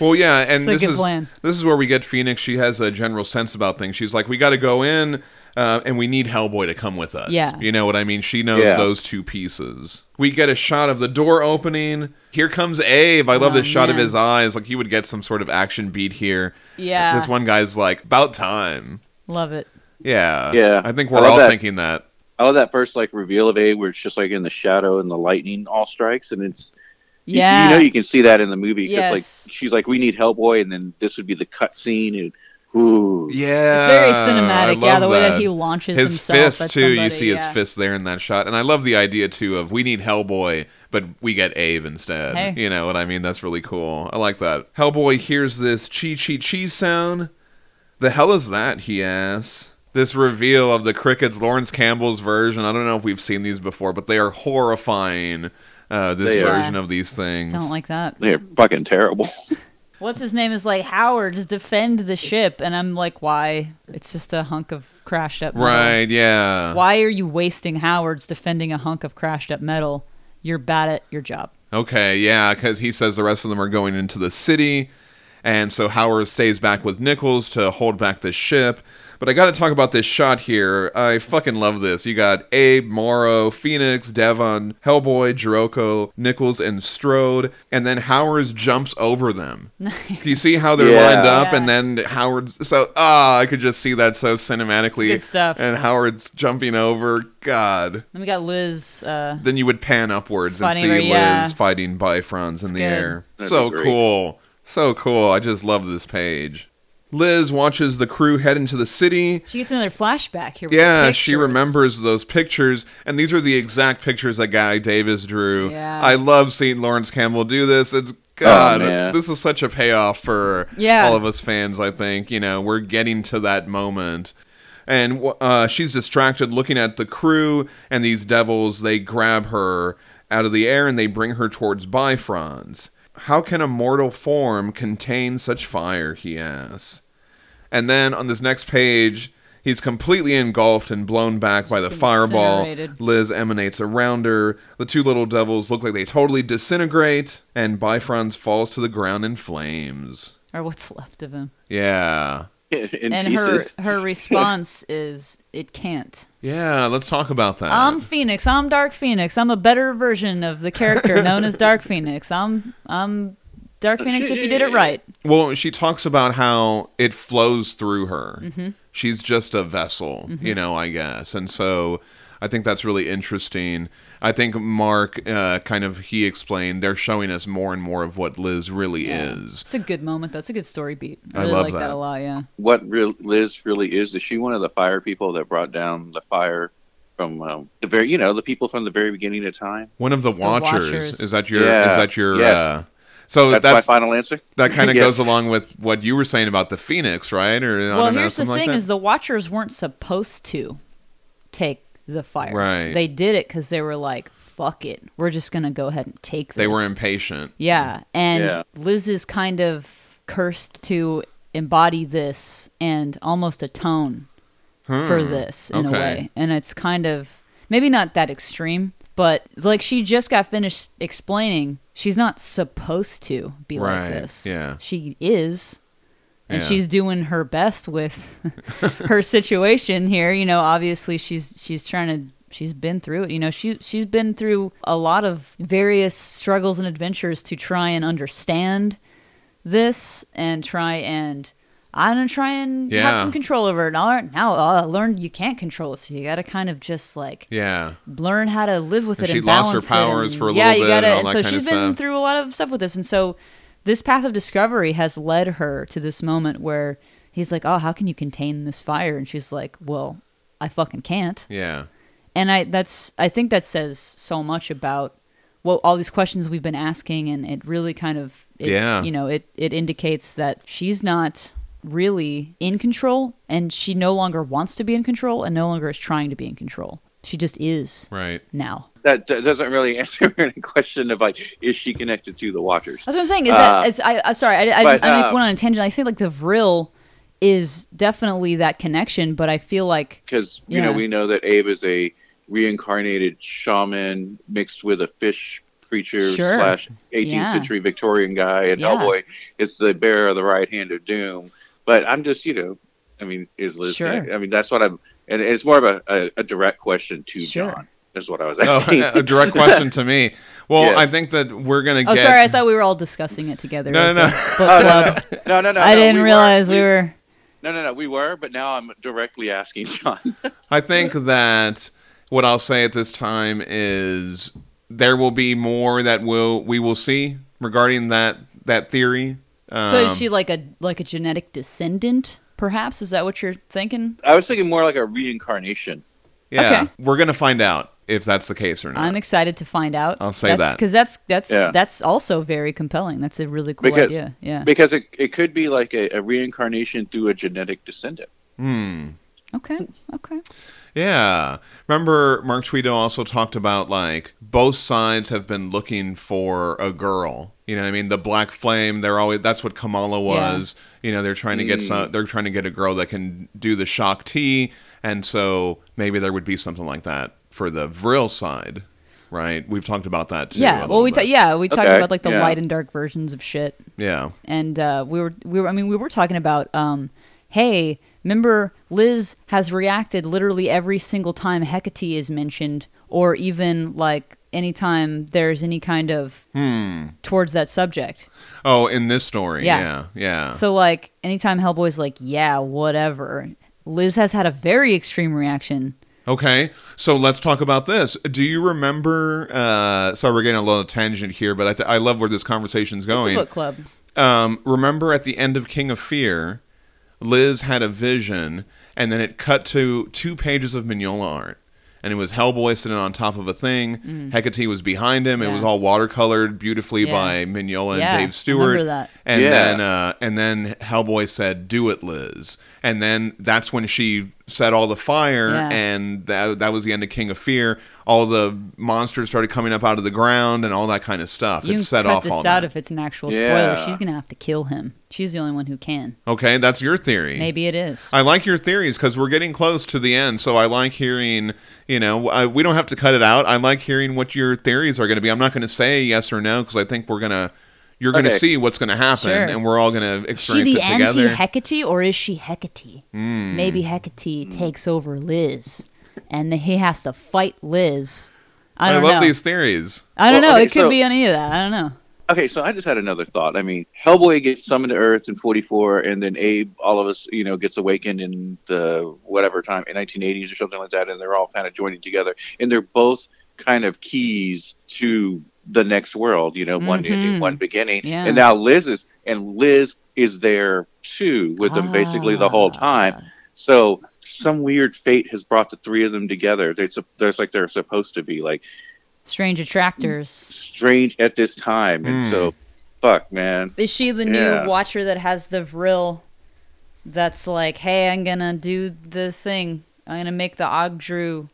Well, yeah, and this is plan. this is where we get Fenix. She has a general sense about things. She's like, we got to go in, uh, and we need Hellboy to come with us. Yeah. you know what I mean. She knows Yeah. those two pieces. We get a shot of the door opening. Here comes Abe. I love Oh, this shot of his eyes. Like he would get some sort of action beat here. yeah. This one guy's like, about time. Love it. Yeah, Yeah. I think we're love all that. thinking that. I love that first like reveal of Abe where it's just like in the shadow and the lightning all strikes and it's you- Yeah. you, know you can see that in the movie because Yes. like she's like we need Hellboy and then this would be the cut scene and ooh Yeah, It's very cinematic. Yeah, love the way that he launches his himself fist at too. You somebody, see his fist there in that shot, and I love the idea too of we need Hellboy, but we get Abe instead. Hey. You know what I mean? That's really cool. I like that. Hellboy hears this chee chee cheese sound. The hell is that? He asks. This reveal of the crickets, Laurence Campbell's version. I don't know if we've seen these before, but they are horrifying. Uh, this They are. version of these things. Don't like that. they're fucking terrible (laughs) What's his name is like Howard, just defend the ship, and I'm like, why? It's just a hunk of crashed up. metal. right? Yeah. Why are you wasting Howard's defending a hunk of crashed up metal? You're bad at your job. Okay, yeah, because he says the rest of them are going into the city, and so Howard stays back with Nichols to hold back the ship. But I got to talk about this shot here. I fucking love this. You got Abe, Morrow, Fenix, Devon, Hellboy, Giarocco, Nichols, and Strode, and then Howard jumps over them. (laughs) you see how they're Yeah. lined up, Yeah. and then Howard's so ah, I could just see that so cinematically. It's good stuff. And Howard's jumping over. God. Then we got Liz. Uh, Then you would pan upwards and see over- Liz yeah. fighting Bifrons in the good. air. That'd so cool. So cool. I just love this page. Liz watches the crew head into the city. she gets another flashback here. Yeah, she remembers those pictures, and these are the exact pictures that Guy Davis drew. Yeah. I love seeing Laurence Campbell do this. It's God, man. this is such a payoff for Yeah. all of us fans. I think you know we're getting to that moment, and uh, she's distracted looking at the crew and these devils. They grab her out of the air and they bring her towards Bifrons. How can a mortal form contain such fire? He asks. And then on this next page, he's completely engulfed and blown back by the fireball. Liz emanates around her. The two little devils look like they totally disintegrate, and Bifrons falls to the ground in flames. or what's left of him. Yeah. (laughs) in and pieces her her response (laughs) is, "It can't." Yeah, let's talk about that. I'm Phoenix. I'm Dark Phoenix. I'm a better version of the character (laughs) known as Dark Phoenix. I'm I'm Dark Phoenix if you did it right. Well, she talks about how it flows through her. Mm-hmm. She's just a vessel, you know, I guess. And so I think that's really interesting. I think Mark uh, kind of he explained they're showing us more and more of what Liz really is. It's a good moment. That's a good story beat. I I really love like that. that. a lot. Yeah. what real Liz really is is she one of the fire people that brought down the fire from um, the very you know the people from the very beginning of time One of the watchers. Watchers. Is that your Yeah. is that your Yes. uh so that's, that's, my final answer that kind of (laughs) Yes. goes along with what you were saying about the Phoenix, right? Or I well, don't know, here's the thing: like that? is the Watchers weren't supposed to take the fire. Right. They did it because they were like, "Fuck it, we're just gonna go ahead and take this." they were impatient. Yeah, and Yeah. Liz is kind of cursed to embody this and almost atone for this in a Hmm. way. And it's kind of maybe not that extreme, but like she just got finished explaining she's not supposed to be Right, like this. yeah. She is. And Yeah. she's doing her best with (laughs) her situation here. You know, obviously she's she's trying to she's been through it. You know, she she's been through a lot of various struggles and adventures to try and understand this and try and I'm gonna try and have some control over it. Now, now I learned you can't control it, so you got to kind of just like Yeah. learn how to live with And it. she and lost her powers and- for a yeah, little you gotta. and and so she's been stuff. through a lot of stuff with this, and so this path of discovery has led her to this moment where he's like, "Oh, how can you contain this fire?" And she's like, "Well, I fucking can't." Yeah. And I that's I think that says so much about what all these questions we've been asking, and it really kind of it, Yeah. you know it it indicates that she's not really in control, and she no longer wants to be in control, and no longer is trying to be in control. She just is Right. now. That, that doesn't really (laughs) answer any question of like is she connected to the watchers That's what I'm saying. Is Uh, that? I, I sorry, I, I, but, I uh, went on a tangent. I think like the Vril is definitely that connection, but I feel like because you know we know that Abe is a reincarnated shaman mixed with a fish creature Sure. slash 18th Yeah. century Victorian guy, and Yeah. Hellboy is the bearer of the right hand of doom. But I'm just you know, I mean, is Liz? Sure. I mean, that's what I'm, and it's more of a, a, a direct question to Sure. John. Is what I was asking. Oh, (laughs) asking. a direct question to me. Well, Yes. I think that we're gonna get Oh, get. sorry. I thought we were all discussing it together. No, no, no. book Oh, no, club. no, no, no. I no, didn't we realize we were. No, no, no. We were, but now I'm directly asking John. (laughs) I think that what I'll say at this time is there will be more that will we will see regarding that that theory. Um, So is she like a like a genetic descendant? Perhaps is that what you're thinking? I was thinking more like a reincarnation. yeah, okay. we're gonna find out if that's the case or not. I'm excited to find out. I'll say that. because that's that's Yeah. that's also very compelling. That's a really cool Because- idea. Yeah. Because it, it could be like a, a reincarnation through a genetic descendant. hmm. Okay. Okay. Yeah. Remember, Mark Tweedo also talked about like both sides have been looking for a girl. You know, what I mean, the Black Flame. They're always that's what Kamala was. You know, they're trying to get some. They're trying to get a girl that can do the Shakti, and so maybe there would be something like that for the Vril side, right? We've talked about that too. Yeah. Well, we ta- yeah we talked Okay, about like the yeah. light and dark versions of shit, yeah. and uh, we were we were I mean we were talking about um hey remember Liz has reacted literally every single time Hecate is mentioned or even like anytime there's any kind of Hmm. towards that subject. Oh, in this story, Yeah. yeah, yeah. So like anytime Hellboy's like, yeah, whatever. Liz has had a very extreme reaction. Okay, so let's talk about this. Do you remember? Uh, sorry, we're getting a little tangent here, but I, th- I love where this conversation's It's a going. book club. Um, remember at the end of King of Fear, Liz had a vision, and then it cut to two pages of Mignola art. And it was Hellboy sitting on top of a thing. Hecate was behind him. It Mm. Was all watercolored beautifully Yeah. by Mignola and Yeah, I Dave Stewart. Remember that. And Yeah. then uh, and then Hellboy said, "Do it, Liz." And then that's when she set all the fire, Yeah. and that that was the end of King of Fear. All the monsters started coming up out of the ground, and all that kind of stuff. You it can set cut off this all out that. if it's an actual spoiler. Yeah. She's gonna have to kill him. She's the only one who can. Okay, that's your theory. Maybe it is. I like your theories because we're getting close to the end. So I like hearing, you know, I, we don't have to cut it out. I like hearing what your theories are going to be. I'm not going to say yes or no because I think we're going to, you're going to Okay. see what's going to happen Sure. and we're all going to Is she experience the it together. Hmm. anti-Hecate or is she Hecate? Maybe Hecate takes over Liz, and he has to fight Liz. I I, don't love know. these theories. I don't Well, know. okay, it could so- be any of that. I don't know. Okay, so I just had another thought. I mean, Hellboy gets summoned to Earth in 44, and then Abe, all of us, you know, gets awakened in the whatever time, in 1980s or something like that, and they're all kind of joining together. And they're both kind of keys to the next world, you know, one ending, one beginning. Yeah. And now Liz is, and Liz is there too with them basically the whole time. Ah. So some weird fate has brought the three of them together. There's, there's like they're supposed to be like Strange attractors. strange at this time. And Hmm. so, fuck, man. Is she the new watcher that has the vril? That's like, hey, I'm gonna do the thing. I'm gonna make the Ogdru.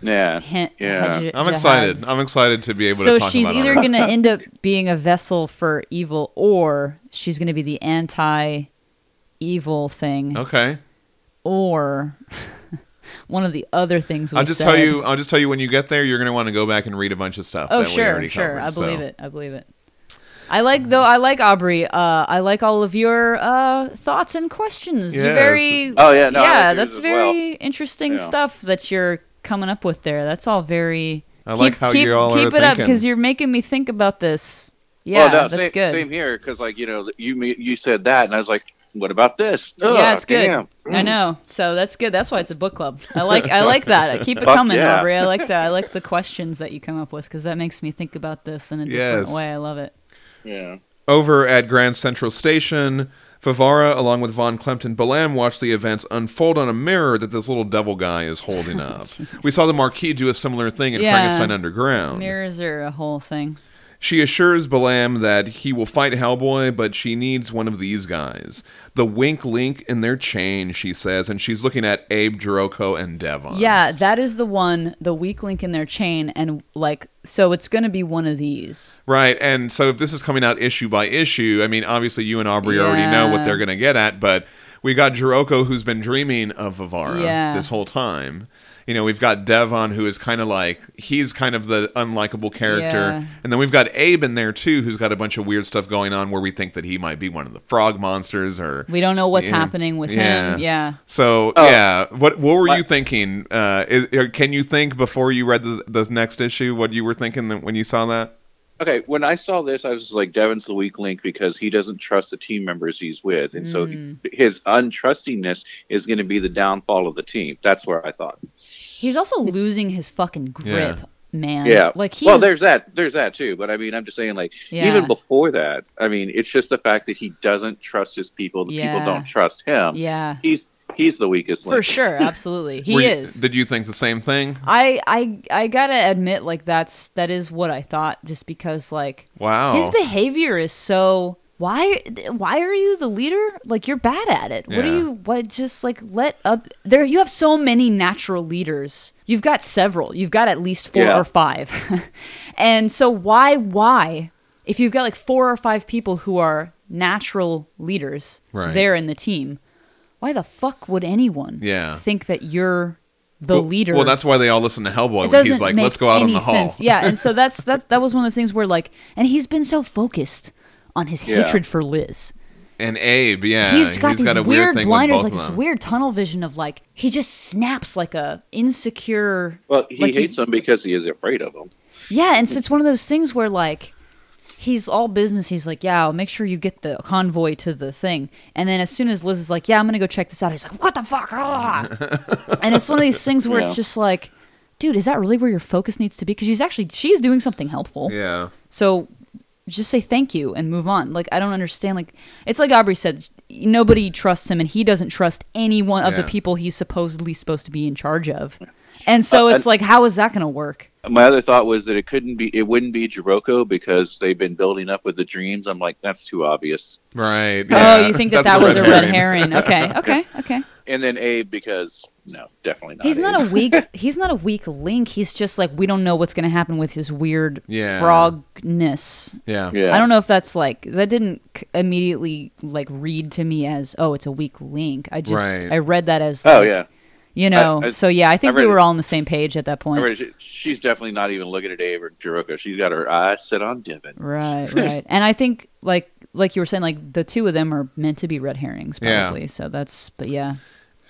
Yeah. Hint, Yeah. hedge- I'm excited. jihads. I'm excited to be able so to talk she's about either going (laughs) to end up being a vessel for evil or she's going to be the anti evil thing Okay. or one of the other things we I'll just said. tell you. I'll just tell you when you get there, you're going to want to go back and read a bunch of stuff. oh that we sure already sure covered, i believe so. it i believe it i like though i like aubrey uh i like all of your uh thoughts and questions you're Yes. very Oh, yeah, no, yeah that's as very interesting Yeah. stuff that you're coming up with there that's all very I like keep, how keep, you all keep are it up thinking. because you're making me think about this oh, yeah Well, no, that's same, good Same here, because like you know, you you said that, and I was like, what about this? yeah, Ugh, it's good. damn. I know. So that's good. That's why it's a book club. I like I like that. I keep it coming, yeah. Aubrey. I like (laughs) that. I like the questions that you come up with because that makes me think about this in a different Yes. way. I love it. Yeah. Over at Grand Central Station, Varvara, along with Von Klempt and Balam, watch the events unfold on a mirror that this little devil guy is holding up. (laughs) we saw the Marquis do a similar thing in Yeah. Frankenstein Underground. Mirrors are a whole thing. She assures Balam that he will fight Hellboy, but she needs one of these guys. The wink link in their chain, she says, and she's looking at Abe, Giarocco, and Devon. Yeah, that is the one, the weak link in their chain, and like, so it's going to be one of these. Right, and so if this is coming out issue by issue, I mean, obviously you and Aubrey already know what they're going to get at, but we got Giarocco who's been dreaming of Varvara Yeah. this whole time. You know, we've got Devon who is kind of like he's kind of the unlikable character, Yeah. and then we've got Abe in there too, who's got a bunch of weird stuff going on where we think that he might be one of the frog monsters or We don't know what's Yeah. happening with Yeah. him. Yeah. So Oh. yeah, what what were you thinking? Uh, is, can you think before you read the, the next issue what you were thinking when you saw that? Okay, when I saw this, I was like, Devon's the weak link because he doesn't trust the team members he's with, and so he, his untrustingness is going to be the downfall of the team. That's where I thought. He's also losing his fucking grip, man. Yeah. Like he well, there's that. There's that too. But I mean, I'm just saying, like, Yeah. even before that, I mean, it's just the fact that he doesn't trust his people. The Yeah. people don't trust him. Yeah. He's he's the weakest link. For sure, absolutely. He you- is. Did you think the same thing? I I I gotta admit, like that's that is what I thought, just because like Wow. his behavior is so. Why why are you the leader? Like you're bad at it. What do Yeah. you what just like let up there you have so many natural leaders. You've got several. You've got at least 4 Yeah. or 5. (laughs) and so why why if you've got like 4 or 5 people who are natural leaders Right. there in the team, why the fuck would anyone Yeah. think that you're the well, leader? Well, that's why they all listen to Hellboy it when he's like, make "Let's go out on the hall." sense. Yeah, and so that's that. That was one of the things where like, and he's been so focused on his Yeah. hatred for Liz. And Abe, yeah, he's got these a weird, weird thing blinders, like this weird tunnel vision of like he just snaps like a insecure. Well, he like hates them because he is afraid of them. Yeah, and so it's one of those things where like he's all business. He's like, yeah, I'll make sure you get the convoy to the thing. And then as soon as Liz is like, yeah, I'm gonna go check this out, he's like, what the fuck? Ah! (laughs) and it's one of these things where Yeah. it's just like, dude, is that really where your focus needs to be? Because she's actually she's doing something helpful. Yeah, So just say thank you and move on. Like I don't understand. Like it's like Aubrey said, nobody trusts him, and he doesn't trust any one of the people he's supposedly supposed to be in charge of. And so Uh, it's like, how is that going to work? My other thought was that it couldn't be, it wouldn't be Giarocco because they've been building up with the dreams. I'm like, that's too obvious. right. oh, you think that that was a red herring? Okay, (laughs) okay, okay. And then Abe because no, definitely not. He's not a weak. (laughs) He's not a weak link. He's just like we don't know what's going to happen with his weird Yeah. frogness. Yeah, Yeah. I don't know if that's like that didn't immediately like read to me as oh it's a weak link. I just Right. I read that as Oh like, yeah. you know. I- so yeah, I think I we were it. all on the same page at that point. mean, she- she's definitely not even looking at Abe or Giarocco. She's got her eyes set on Devin. Right, (laughs) right. and I think like like you were saying like the two of them are meant to be red herrings Yeah. probably. So that's but yeah.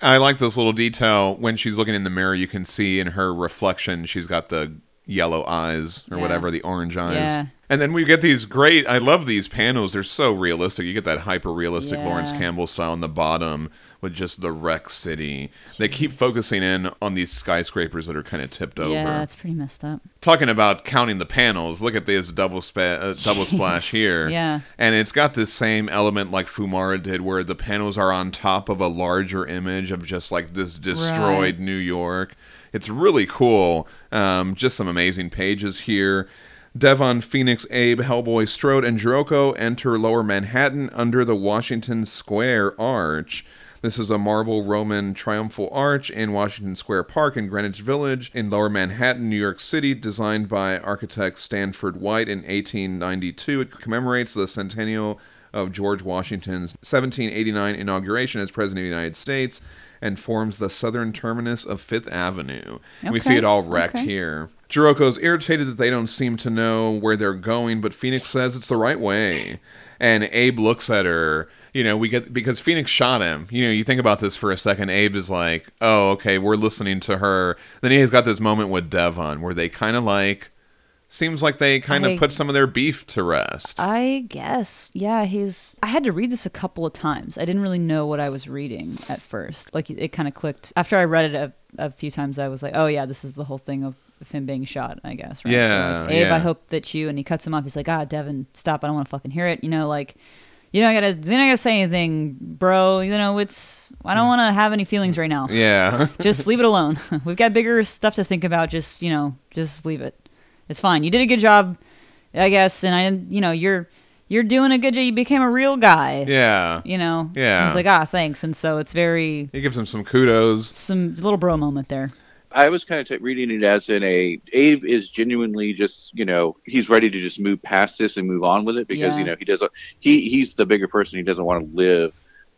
I like this little detail when she's looking in the mirror. You can see in her reflection she's got the yellow eyes or Yeah. whatever, the orange eyes. Yeah. And then we get these great. I love these panels. They're so realistic. You get that hyper realistic Yeah. Laurence Campbell style in the bottom with just the wreck city. They keep focusing in on these skyscrapers that are kind of tipped over. Yeah, it's pretty messed up. Talking about counting the panels, look at this double spa- uh, (laughs) double splash here. Yeah. And it's got this same element like Fiumara did, where the panels are on top of a larger image of just like this destroyed Right. New York. It's really cool. Um, just some amazing pages here. Devon, Fenix, Abe, Hellboy, Strode, and Giarocco enter Lower Manhattan under the Washington Square Arch. This is a marble Roman triumphal arch in Washington Square Park in Greenwich Village in Lower Manhattan, New York City, designed by architect Stanford White in 1892. It commemorates the centennial of George Washington's 1789 inauguration as President of the United States and forms the southern terminus of Fifth Avenue. We see it all wrecked okay. here. Giarocco's irritated that they don't seem to know where they're going, but Fenix says it's the right way. And Abe looks at her. You know, we get because Fenix shot him. You know, you think about this for a second. Abe is like, "Oh, okay, we're listening to her." Then he's got this moment with Devon where they kind of like, seems like they kind I- of put some of their beef to rest. I guess. Yeah, he's. I had to read this a couple of times. I didn't really know what I was reading at first. Like, it, kind of clicked. After I read it a, a few times, I was like, oh, yeah, this is the whole thing of, of him being shot, I guess. Right? Yeah, So, like, Abe, yeah. I hope that you. And he cuts him off. He's like, ah, Devon, stop. I don't want to fucking hear it. You know, like. You know, I gotta. You don't gotta say anything, bro. You know, it's. I don't want to have any feelings right now. yeah, just leave it alone. (laughs) We've got bigger stuff to think about. Just you know, just leave it. It's fine. You did a good job, I guess, and I, you know, you're you're doing a good job. You became a real guy. yeah. You know. Yeah. He's like, ah, thanks. And so it's very He gives him some kudos. some little bro moment there. I was kind of t- reading it as in a Abe is genuinely just you know he's ready to just move past this and move on with it because Yeah. you know he doesn't he he's the bigger person he doesn't want to live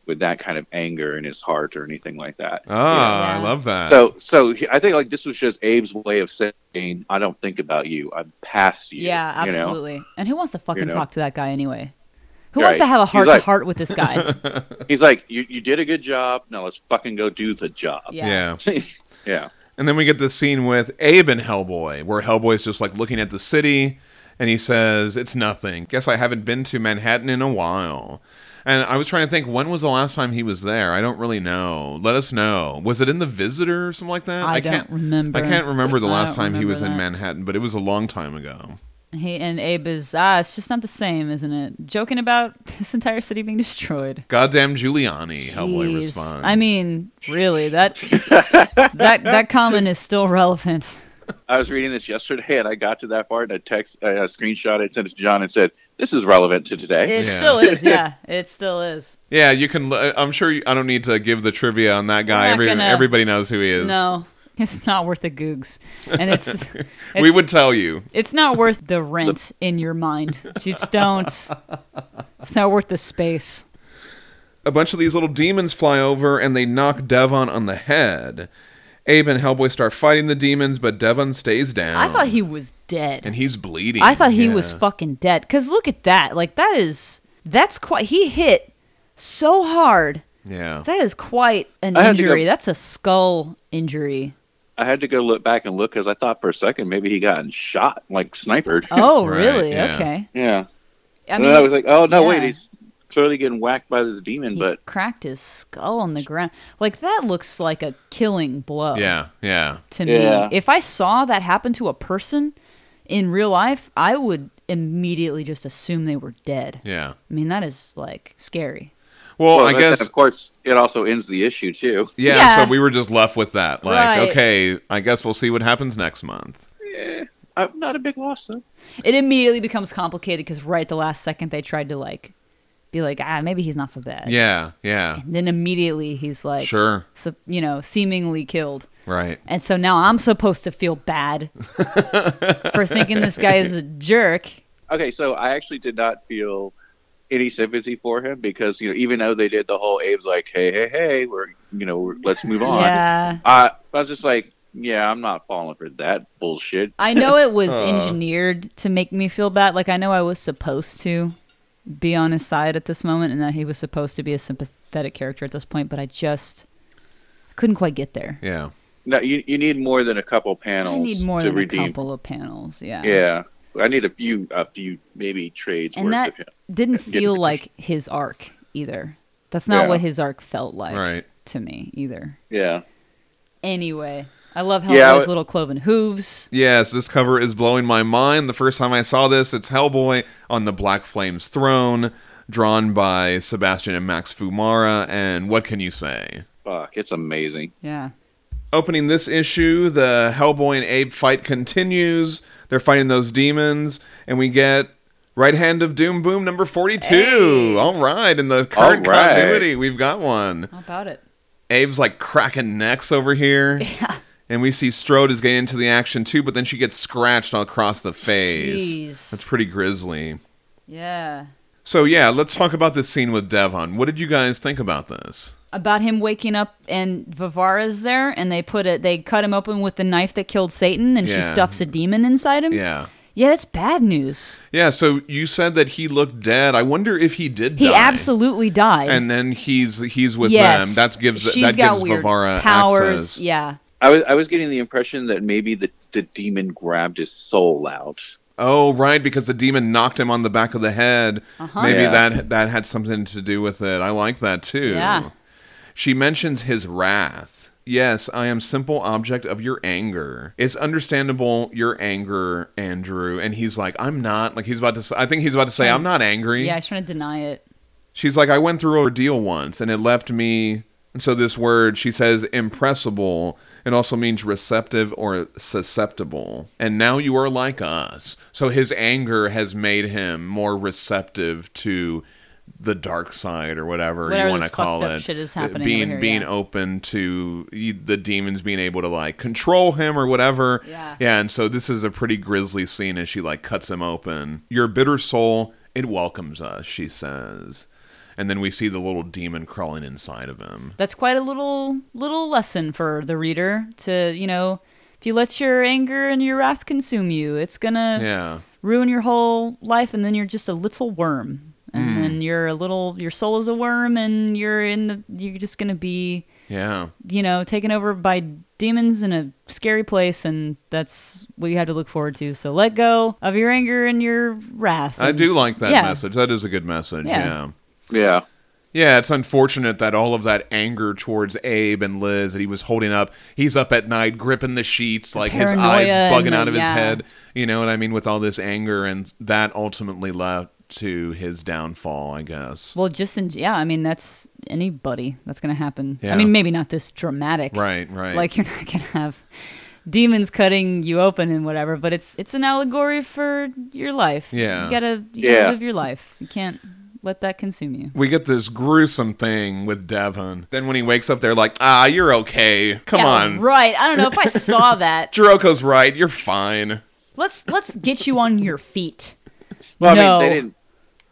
with that kind of anger in his heart or anything like that. Ah, Yeah. I love that. So, so he- I think like this was just Abe's way of saying, "I don't think about you. I'm past you." Yeah, you know? absolutely. And who wants to fucking know? talk to that guy anyway? Who wants to have a He's heart-to-heart with this guy? (laughs) He's like, "You you did a good job. Now let's fucking go do the job." Yeah. yeah. (laughs) yeah. And then we get the scene with Abe and Hellboy, where Hellboy's just like looking at the city and he says, It's nothing. Guess I haven't been to Manhattan in a while. And I was trying to think, when was the last time he was there? I don't really know. Let us know. Was it in The Visitor or something like that? I can't don't remember. I can't remember the last time he was in. Manhattan, but it was a long time ago. He and Abe is ah, it's just not the same, isn't it? Joking about (laughs) this entire city being destroyed. Goddamn Giuliani, Hellboy Jeez. responds. I mean, really, that that that comment is still relevant. (laughs) I was reading this yesterday, and I got to that part, and I text, I uh, screenshot it, sent it to John, and said, "This is relevant to today." It Yeah. still is, yeah. It still is. (laughs) yeah, you can. Uh, I'm sure you, I don't need to give the trivia on that guy. Every, gonna- everybody knows who he is. No, (laughs) it's not worth the googs, and it's, (laughs) we would tell you. It's not worth the rent in your mind. Just don't. It's not worth the space. a bunch of these little demons fly over and they knock Devon on the head. Abe and Hellboy start fighting the demons, but Devon stays down. I thought he was dead. and he's bleeding. I thought he Yeah. was fucking dead. Cause look at that. Like that is that's quite. He hit so hard. Yeah. That is quite an I had to go- injury. That's a skull injury. I had to go look back and look because I thought for a second maybe he got shot, like snipered. Oh, (laughs) Right, really? yeah. Okay. yeah. I and mean, then I was like, "Oh no, wait, he's clearly getting whacked by this demon." he But cracked his skull on the ground. Like that looks like a killing blow. Yeah, yeah. to Yeah. me. If I saw that happen to a person in real life, I would immediately just assume they were dead. Yeah. I mean, that is like scary. Well, well, I guess of course it also ends the issue too. yeah, (laughs) Yeah. so we were just left with that. Like, Right. okay, I guess we'll see what happens next month. Eh, I'm not a big loss though. It immediately becomes complicated because right at the last second they tried to like be like, ah, maybe he's not so bad. Yeah, yeah. And then immediately he's like, Sure. so, you know, seemingly killed. Right. And so now I'm supposed to feel bad (laughs) for thinking this guy is a jerk. Okay, so I actually did not feel any sympathy for him because you know even though they did the whole Abe's like, "Hey, hey, hey, we're you know we're, let's move on." Yeah. I I was just like, "Yeah, I'm not falling for that bullshit." I know it was (laughs) Uh. engineered to make me feel bad. Like I know I was supposed to be on his side at this moment, and that he was supposed to be a sympathetic character at this point, but I just couldn't quite get there. Yeah. No, you you need more than a couple panels. I need more to than redeem. a couple of panels. Yeah. Yeah, I need a few a few maybe trades And worth that of him. didn't feel the- like his arc either. That's not Yeah. what his arc felt like Right. to me either. Yeah, Anyway, I love Yeah, Hellboy's I- little cloven hooves. Yes, this cover is blowing my mind. The first time I saw this, it's Hellboy on the Black Flames throne, drawn by Sebastian and Max Fiumara, and what can you say? fuck, it's amazing. Yeah. Opening this issue, the Hellboy and Abe fight continues. They're fighting those demons, and we get Right Hand of Doom Boom number 42. Hey. All right, in the current All right. continuity, we've got one. How about it? Abe's like cracking necks over here. (laughs) Yeah. And we see Strode is getting into the action too, but then she gets scratched all across the face. Jeez. That's pretty grisly. Yeah. So yeah, let's talk about this scene with Devon. What did you guys think about this? about him waking up and Varvara's there and they put it they cut him open with the knife that killed Satan and she stuffs a demon inside him. Yeah. Yeah, that's bad news. Yeah, so you said that he looked dead. I wonder if he did He die. absolutely died. And then he's he's with yes. them. That gives She's that gives Varvara powers. access. Yeah. I was I was getting the impression that maybe the the demon grabbed his soul out. Oh, right, because the demon knocked him on the back of the head. Uh-huh. Maybe Yeah. that that had something to do with it. I like that too. Yeah. She mentions his wrath. Yes, I am simple object of your anger. It's understandable your anger, Andrew. And he's like, I'm not. Like he's about to. Say, I think he's about to say, I'm not angry. Yeah, he's trying to deny it. She's like, I went through an ordeal once, and it left me. And so this word, she says, impressible. It also means receptive or susceptible. And now you are like us. So his anger has made him more receptive to the dark side or whatever, Whatever you want to call it. shit is happening being here, being yeah. open to the demons being able to like control him or whatever. Yeah. Yeah, and so this is a pretty grisly scene as she like cuts him open. Your bitter soul, it welcomes us, she says. And then we see the little demon crawling inside of him. That's quite a little little lesson for the reader to, you know, if you let your anger and your wrath consume you, it's gonna Yeah. ruin your whole life and then you're just a little worm. And Hmm. then you're a little your soul is a worm and you're in the you're just gonna be Yeah. you know, taken over by demons in a scary place, and that's what you have to look forward to. So let go of your anger and your wrath. I do like that yeah. message. That is a good message. Yeah. yeah. Yeah. Yeah, it's unfortunate that all of that anger towards Abe and Liz that he was holding up, he's up at night gripping the sheets, like his eyes bugging the- out of his yeah. head. You know what I mean? With all this anger, and that ultimately led to his downfall, I guess. Well, just in yeah, I mean that's anybody that's gonna happen. Yeah. I mean maybe not this dramatic, Right, right. Like you're not gonna have demons cutting you open and whatever, but it's it's an allegory for your life. Yeah. you gotta you Yeah. gotta live your life. You can't let that consume you. we get this gruesome thing with Devon. Then when he wakes up, they're like, "Ah, you're okay. Come Yeah, on, right? I don't know if I (laughs) saw that. Giarocco's right. You're fine." Let's let's get you on your feet. Well, no. I mean, they didn't.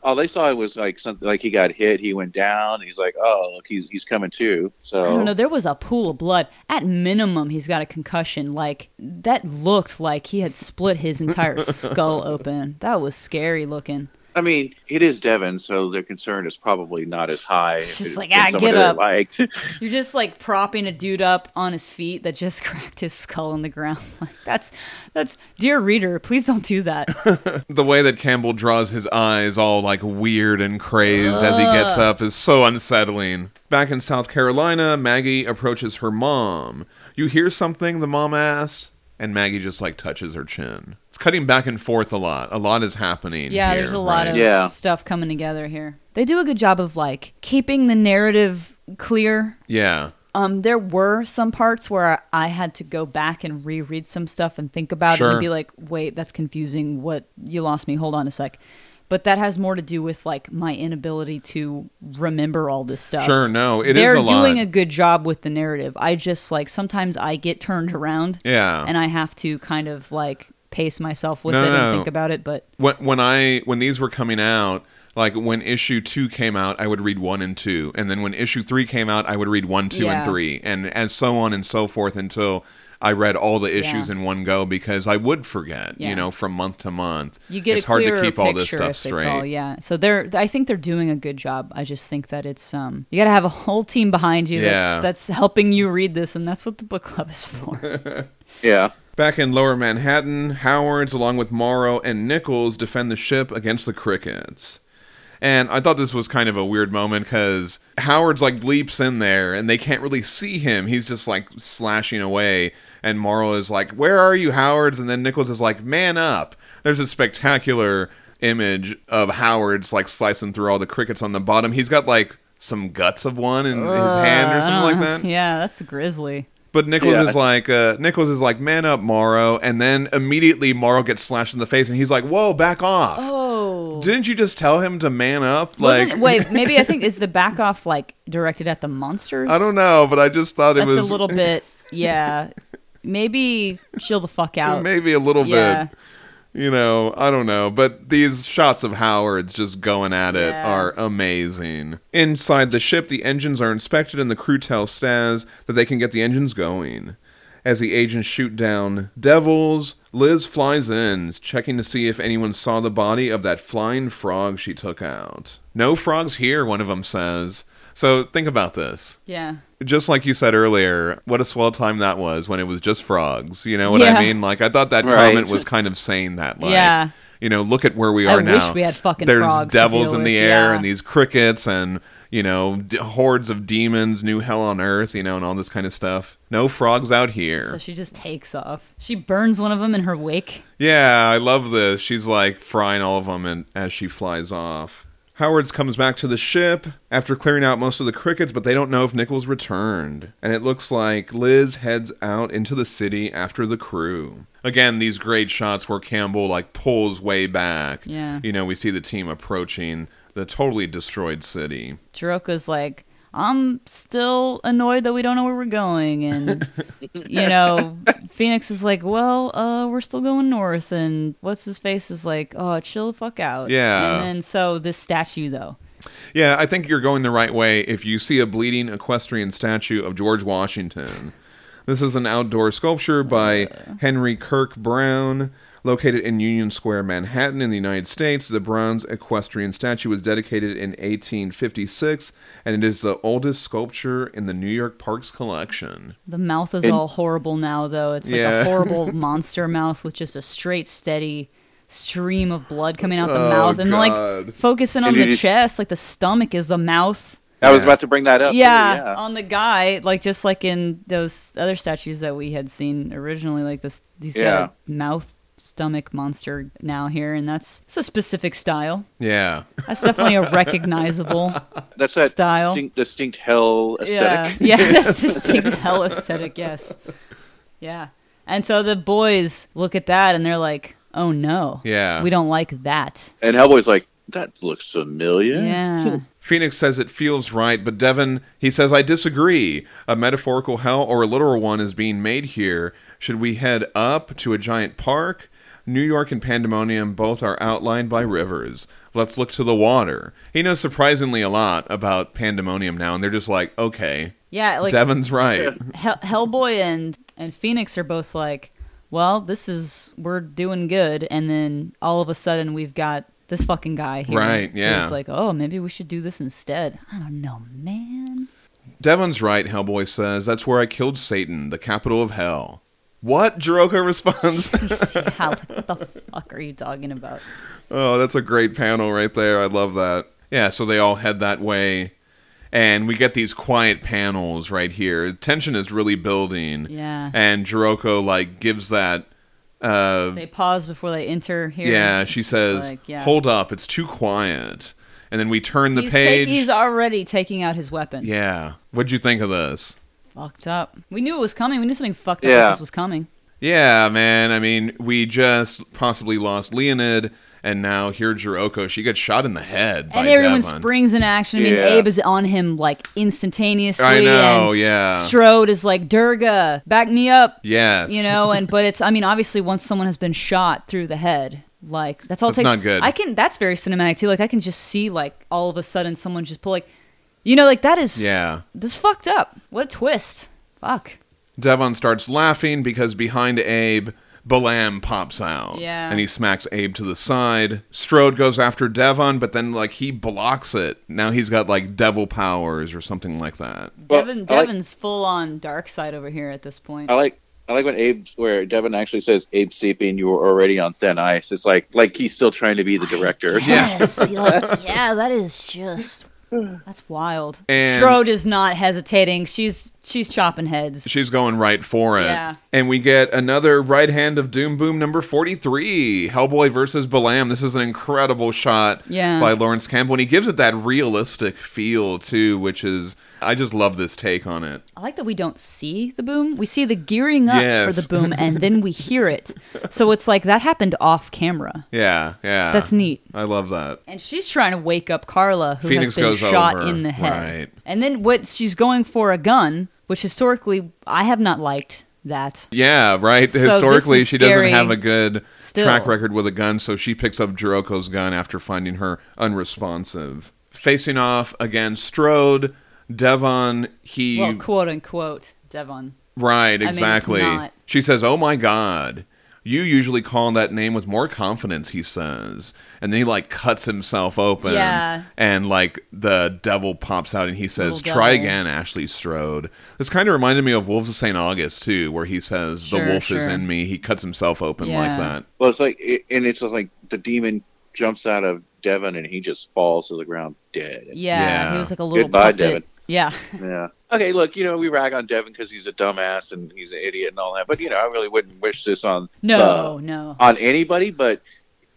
All they saw was like something like he got hit, he went down. He's like, oh, look, he's he's coming too. So I don't know. There was a pool of blood. At minimum, he's got a concussion. Like that looked like he had split his entire (laughs) skull open. That was scary looking. I mean, it is Devon, so their concern is probably not as high. if Just like, ah, get up. Liked. (laughs) You're just like propping a dude up on his feet that just (laughs) cracked his skull on the ground. (laughs) Like that's that's dear reader, please don't do that. The way that Campbell draws his eyes all like weird and crazed as he gets up is so unsettling. Back in South Carolina, Maggie approaches her mom. You hear something? The mom asks. And Maggie just like touches her chin. It's cutting back and forth a lot. A lot is happening. Yeah, here, there's a lot right? of Yeah. stuff coming together here. They do a good job of like keeping the narrative clear Yeah. Um, there were some parts where I had to go back and reread some stuff and think about it and be like, wait, that's confusing. What you lost me. Hold on a sec. But that has more to do with like my inability to remember all this stuff. Sure, no, it is They're a lot. doing a good job with the narrative. I just like sometimes I get turned around Yeah. and I have to kind of like pace myself with No, it no, and no. think about it. But when when I when these were coming out, like when issue two came out, I would read one and two, and then when issue three came out, I would read one, two, Yeah. and three, and and so on and so forth until I read all the issues Yeah. in one go because I would forget, Yeah. you know, from month to month. you get it's a hard to keep all this stuff straight. It's all, yeah. So they're I think they're doing a good job. I just think that it's um you got to have a whole team behind you Yeah. that's that's helping you read this and that's what the book club is for. (laughs) Yeah. Back in Lower Manhattan, Howards, along with Morrow and Nichols, defend the ship against the crickets. And I thought this was kind of a weird moment because Howard's like leaps in there and they can't really see him. He's just like slashing away. And Morrow is like, Where are you, Howards? And then Nichols is like, Man up. There's a spectacular image of Howard's like slicing through all the crickets on the bottom. He's got like some guts of one in his hand or something like that. yeah, that's grisly. But Nichols Yeah. is like, uh, Nichols is like, man up, Morrow, and then immediately Morrow gets slashed in the face, and he's like, whoa, back off. Oh. Didn't you just tell him to man up? Like, Wasn't, wait, maybe I think (laughs) is the back off like directed at the monsters? I don't know, but I just thought it was a little bit yeah. Maybe chill the fuck out. maybe a little Yeah. bit. You know, I don't know, but these shots of Howard's just going at it Yeah. are amazing. Inside the ship, the engines are inspected, and the crew tells Staz that they can get the engines going. As the agents shoot down devils, Liz flies in, checking to see if anyone saw the body of that flying frog she took out. No frogs here, one of them says. So think about this. Yeah. Just like you said earlier, what a swell time that was when it was just frogs. You know what I Yeah. mean? Like I thought that Right. comment was kind of saying that. Like, Yeah. You know, look at where we I are now. wish we had fucking There's frogs to devils deal in the with, air yeah. and these crickets and you know d- hordes of demons, new hell on earth. You know, and all this kind of stuff. No frogs out here. So she just takes off. She burns one of them in her wake. Yeah, I love this. She's like frying all of them and, as she flies off. Howards comes back to the ship after clearing out most of the crickets, but they don't know if Nichols returned. And it looks like Liz heads out into the city after the crew. Again, these great shots where Campbell like pulls way back. Yeah. You know, we see the team approaching the totally destroyed city. Giarocco's like, I'm still annoyed that we don't know where we're going. And, you know, (laughs) Fenix is like, well, uh, we're still going north. And what's his face is like, oh, chill the fuck out. Yeah. And then so this statue, though. Yeah, I think you're going the right way if you see a bleeding equestrian statue of George Washington. This is an outdoor sculpture by Henry Kirk Brown, located in Union Square, Manhattan, in the United States. The bronze equestrian statue was dedicated in 1856, and it is the oldest sculpture in the New York Parks collection. The mouth is And- all horrible now, though. It's like Yeah. a horrible (laughs) monster mouth with just a straight, steady stream of blood coming out the Oh, mouth, and like focusing on And the just- chest, like the stomach is the mouth. I was about to bring that up. Yeah, yeah. on the guy, like just like in those other statues that we had seen originally, like this, these got Yeah. a mouth stomach monster now here, and that's it's a specific style. Yeah. That's definitely a (laughs) recognizable. That's that Style. distinct, distinct hell yeah, yeah, (laughs) that's distinct hell aesthetic. Yes, yeah. And so the boys look at that and they're like, "Oh no, Yeah. we don't like that." And Hellboy's like, that looks familiar. Yeah, Fenix says it feels right, but Devon, he says, I disagree. A metaphorical hell or a literal one is being made here. Should we head up to a giant park? New York and Pandemonium both are outlined by rivers. Let's look to the water. He knows surprisingly a lot about Pandemonium now, and they're just like, okay, yeah. Like Devon's right. Hell, Hellboy and and Fenix are both like, "Well, this is we're doing good," and then all of a sudden we've got this fucking guy here. Right, yeah. Who's like, "Oh, maybe we should do this instead." I don't know, man. Devon's right, Hellboy says. That's where I killed Satan, the capital of hell. What? Giarocco responds. (laughs) How? What the fuck are you talking about? Oh, that's a great panel right there. I love that. Yeah, so they all head that way. And we get these quiet panels right here. Tension is really building. Yeah. And Giarocco, like, gives that. Uh, They pause before they enter here. yeah, she says, like, yeah. Hold up, it's too quiet. And then we turn the he's page. take- he's already taking out his weapon. yeah. What'd you think of this? Fucked up. We knew it was coming. We knew something fucked up Yeah. like this was coming. Yeah, man. I mean, we just possibly lost Leonid, and now here Giarocco. She gets shot in the head by and everyone Devon. springs in action. I mean, Yeah. Abe is on him like instantaneously. I know, and yeah. Strode is like, Durga, back me up. Yes. You know, and but it's I mean, obviously once someone has been shot through the head, like that's all it That's not good. I can that's very cinematic too. Like I can just see like all of a sudden someone just pull like you know, like that is Yeah. This fucked up. What a twist. Fuck. Devon starts laughing because behind Abe, Balam pops out. Yeah. And he smacks Abe to the side. Strode goes after Devon, but then like he blocks it. Now he's got like devil powers or something like that. Well, Devon I like- full on dark side over here at this point. I like I like when Abe where Devon actually says Abe sleeping, you were already on thin ice. It's like like he's still trying to be the director. Yes, you're like, yeah, that is just that's wild. And- Strode is not hesitating. She's she's chopping heads. She's going right for it. Yeah. And we get another right hand of Doom Boom number 43, Hellboy versus Balam. This is an incredible shot Yeah. by Laurence Campbell. And he gives it that realistic feel, too, which is, I just love this take on it. I like that we don't see the boom. We see the gearing up Yes. for the boom, and then we hear it. (laughs) So it's like that happened off camera. Yeah, yeah. That's neat. I love that. And she's trying to wake up Carla, who Fenix has been shot over, in the head. right. And then what? She's going for a gun, which historically I have not liked that. Yeah, right. So Historically, she doesn't have a good still. track record with a gun, so she picks up Giarocco's gun after finding her unresponsive. Facing off against Strode, Devon, he. Well, quote unquote, Devon. right, it's exactly. not. She says, Oh my god. You usually call that name with more confidence, he says. And then he like cuts himself open. Yeah. And like the devil pops out and he says, Little Try devil. again, Ashley Strode. This kind of reminded me of Wolves of St. August, too, where he says, Sure, The wolf is in me. He cuts himself open like that. Well, it's like, and it's like the demon jumps out of Devon and he just falls to the ground dead. Yeah, Yeah. he was like a little Goodbye, puppet. Devon. Yeah, Yeah. Okay, look, you know, we rag on Devon because he's a dumbass and he's an idiot and all that, but you know, I really wouldn't wish this on no, uh, no. on anybody. But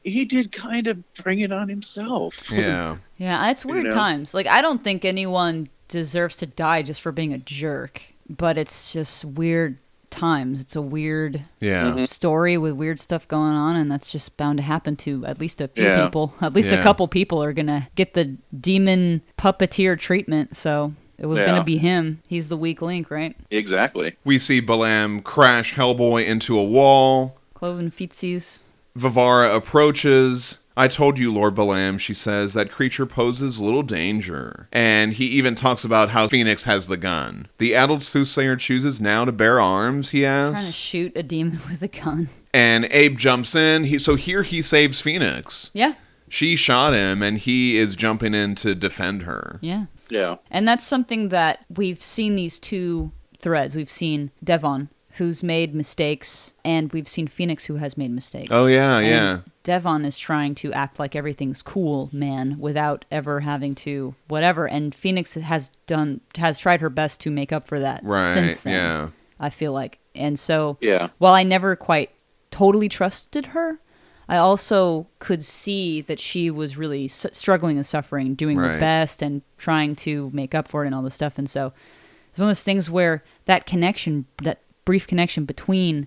he did kind of bring it on himself. (laughs) Yeah. Yeah, it's weird know? times. Like I don't think anyone deserves to die just for being a jerk, but it's just weird times. It's a weird Yeah. Mhm. story with weird stuff going on and that's just bound to happen to at least a few Yeah. people. At least Yeah. a couple people are going to get the demon puppeteer treatment. So it was going to be him. He's the weak link, right? Exactly. We see Balam crash Hellboy into a wall. Cloven feetsies. Varvara approaches. I told you, Lord Balaam, she says, that creature poses little danger. And he even talks about how Fenix has the gun. The adult soothsayer chooses now to bear arms, he asks. Trying to asks. shoot a demon (laughs) with a gun. And Abe jumps in. He, so here he saves Fenix. Yeah, She shot him, and he is jumping in to defend her. yeah. Yeah. And that's something that we've seen these two threads. We've seen Devon, who's made mistakes, and we've seen Fenix, who has made mistakes. Oh, yeah, And yeah. Devon is trying to act like everything's cool, man, without ever having to whatever. And Fenix has done has tried her best to make up for that Right, since then. yeah. I feel like, and so Yeah. while I never quite totally trusted her, I also could see that she was really s- struggling and suffering, doing Right. her best and trying to make up for it and all this stuff. And so it's one of those things where that connection, that brief connection between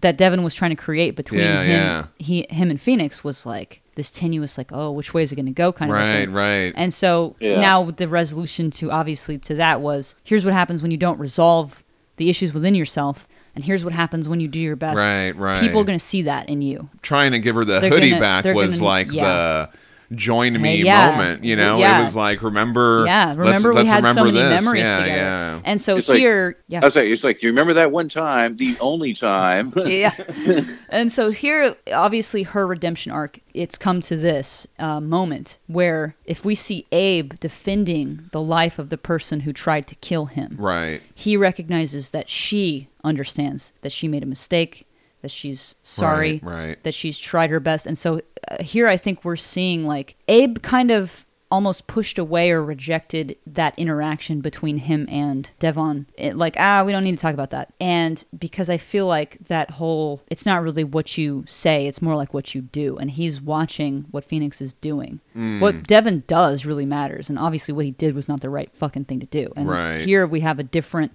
that Devon was trying to create between Yeah, him, yeah. he, him and Fenix was like this tenuous, like, oh, which way is it going to go, kind of a Right, right. And so Yeah. now the resolution to obviously to that was here's what happens when you don't resolve the issues within yourself, and here's what happens when you do your best. Right, right. People are going to see that in you. Trying to give her the They're hoodie gonna- back they're was gonna- like yeah. the join me Hey, yeah. moment, you know? Yeah. It was like, remember. Yeah, let's- remember we let's had so many this. memories yeah, together. Yeah. And so It's like- here, yeah, I was like, it's like, you remember that one time, the only time. (laughs) yeah. (laughs) and so here, obviously, her redemption arc, it's come to this uh, moment where if we see Abe defending the life of the person who tried to kill him, Right. he recognizes that she understands that she made a mistake, that she's sorry, Right, right. that she's tried her best. And so uh, here I think we're seeing like Abe kind of almost pushed away or rejected that interaction between him and Devon. It, like, ah, we don't need to talk about that. And because I feel like that whole, it's not really what you say, it's more like what you do. And he's watching what Fenix is doing. Hmm. What Devon does really matters. And obviously what he did was not the right fucking thing to do. And Right. here we have a different,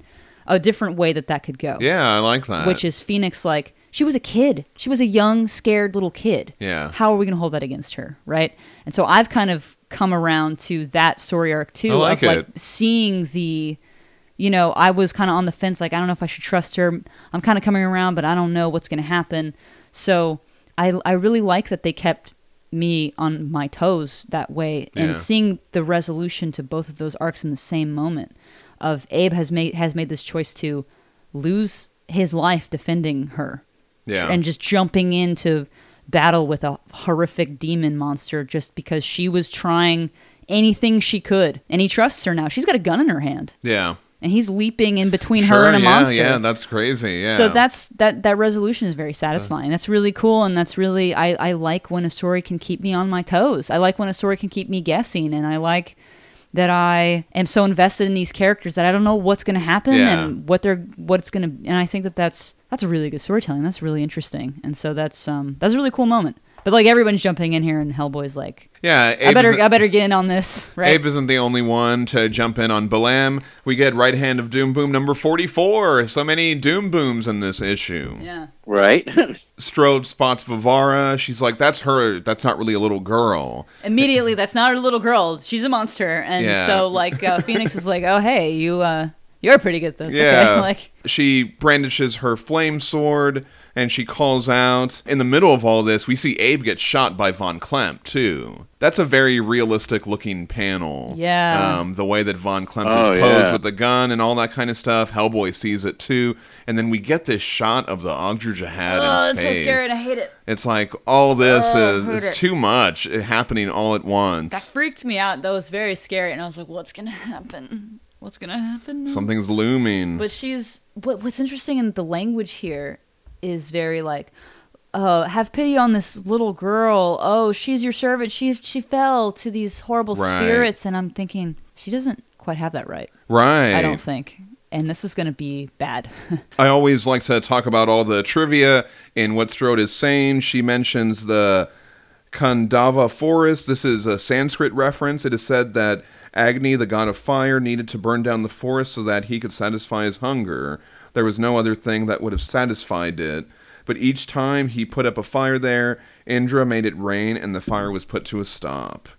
a different way that that could go. Yeah, I like that. Which is Fenix like she was a kid. She was a young, scared little kid. Yeah. How are we going to hold that against her, right? And so I've kind of come around to that story arc too I like of like it. seeing the you know, I was kind of on the fence like I don't know if I should trust her. I'm kind of coming around, but I don't know what's going to happen. So I I really like that they kept me on my toes that way and Yeah. seeing the resolution to both of those arcs in the same moment of Abe has made has made this choice to lose his life defending her Yeah. and just jumping into battle with a horrific demon monster just because she was trying anything she could and he trusts her now she's got a gun in her hand yeah. and he's leaping in between Sure, her and a yeah, monster yeah, that's crazy. Yeah. so that's that that resolution is very satisfying. That's really cool, and that's really I I like when a story can keep me on my toes. I like when a story can keep me guessing, and I like that I am so invested in these characters that I don't know what's going to happen Yeah. and what they're what it's going to. And I think that that's that's a really good storytelling. That's really interesting, and so that's um that's a really cool moment. But like everyone's jumping in here, and Hellboy's like, yeah. I better I better get in on this, (laughs) right? Abe isn't the only one to jump in on Balam. We get right hand of Doom Boom number 44. So many Doom Booms in this issue. yeah. right? (laughs) Strode spots Varvara. She's like, that's her. That's not really a little girl. immediately that's not a little girl she's a monster and Yeah. so like uh, Fenix is like oh hey you uh you're pretty good at this Yeah. okay (laughs) like she brandishes her flame sword and she calls out. In the middle of all this, we see Abe get shot by Von Klempt, too. That's a very realistic looking panel. Yeah. Um, the way that Von Klempt Oh, is posed yeah. with the gun and all that kind of stuff. Hellboy sees it, too. And then we get this shot of the Ogdru Jihad oh in it's so space. scary and i hate it It's like all this Oh, is, hate is too much happening all at once. that freaked me out that was very scary and i was like what's gonna happen what's gonna happen Something's looming. but she's what, what's interesting in the language here is very like oh have pity on this little girl oh she's your servant she she fell to these horrible Right. spirits and i'm thinking she doesn't quite have that right right. i don't think and this is going to be bad (laughs) I always like to talk about all the trivia in what Strode is saying. She mentions the Khandava forest. This is a Sanskrit reference. It is said that Agni, the god of fire, needed to burn down the forest so that he could satisfy his hunger. There was no other thing that would have satisfied it. But each time he put up a fire there, Indra made it rain and the fire was put to a stop.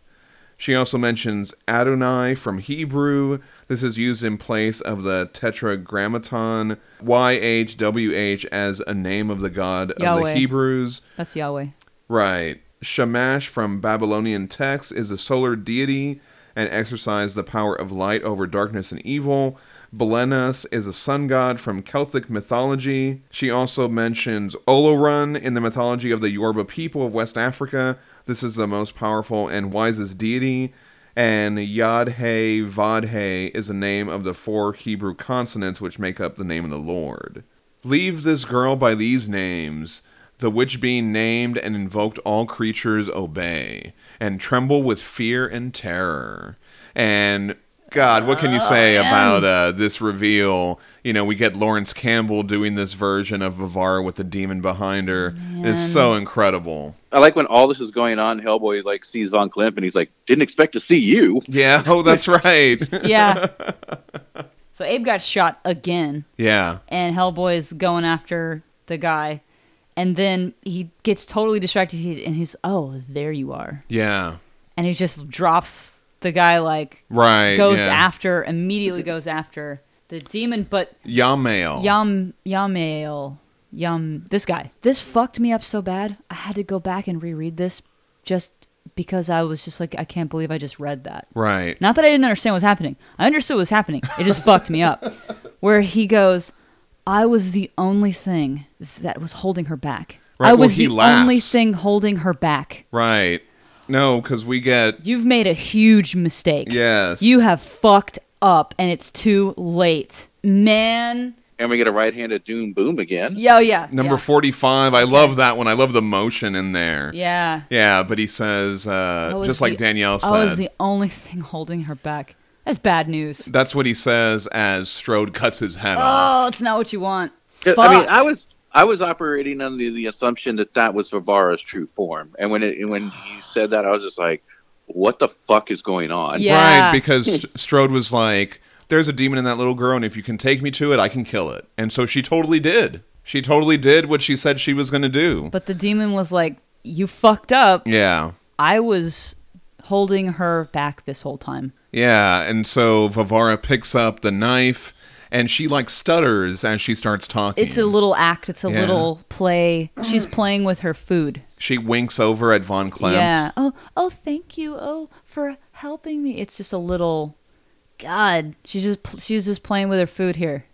She also mentions Adonai from Hebrew. This is used in place of the Tetragrammaton, YHWH, as a name of the god of the Hebrews. that's yahweh Right. Shamash from Babylonian texts is a solar deity and exercised the power of light over darkness and evil. Belenus is a sun god from Celtic mythology. She also mentions Olorun in the mythology of the Yoruba people of West Africa. This is the most powerful and wisest deity. And Yadhe Vadhe is the name of the four Hebrew consonants which make up the name of the Lord. Leave this girl by these names. The which being named and invoked all creatures obey, and tremble with fear and terror. And God, what can you say about uh, this reveal? You know, we get Laurence Campbell doing this version of Varvara with the demon behind her. It's so incredible. I like when all this is going on. Hellboy like sees Von Klempt and he's like, "Didn't expect to see you." Yeah, oh, that's (laughs) right. Yeah. (laughs) so Abe got shot again, yeah, and Hellboy's going after the guy, and then he gets totally distracted, and he's, "Oh, there you are," yeah, and he just drops the guy, like right. goes yeah. after, immediately goes after the demon, but Yamail. Yam Yamail Yum this guy. This fucked me up so bad. I had to go back and reread this just because I was just like I can't believe I just read that. right. Not that I didn't understand what was happening. I understood what was happening. It just fucked me up. (laughs) Where he goes, I was the only thing that was holding her back. Right, I well, was he the only thing holding her back. Right. No, because we get You've made a huge mistake. yes. You have fucked up and it's too late. Man. And we get a right-handed Doom Boom again. Yo, yeah. number yeah. forty-five. I love that one. I love the motion in there. Yeah. Yeah, but he says, uh, I was just like Danielle said, I was the only thing holding her back. That's bad news. that's what he says as Strode cuts his head oh, off. Oh, it's not what you want. I mean, I was I was operating under the assumption that that was Varvara's true form, and when it when he said that, I was just like, "What the fuck is going on?" Yeah. Right, because Strode was like, there's a demon in that little girl, and if you can take me to it, I can kill it. And so she totally did. She totally did what she said she was going to do. But the demon was like, You fucked up. yeah. I was holding her back this whole time. Yeah, and so Varvara picks up the knife and she like stutters as she starts talking. It's a little act, it's a Yeah. little play. She's playing with her food. she winks over at Von Klempt. Yeah. Oh, oh, thank you. Oh, for helping me. It's just a little God, she's just she's just playing with her food here.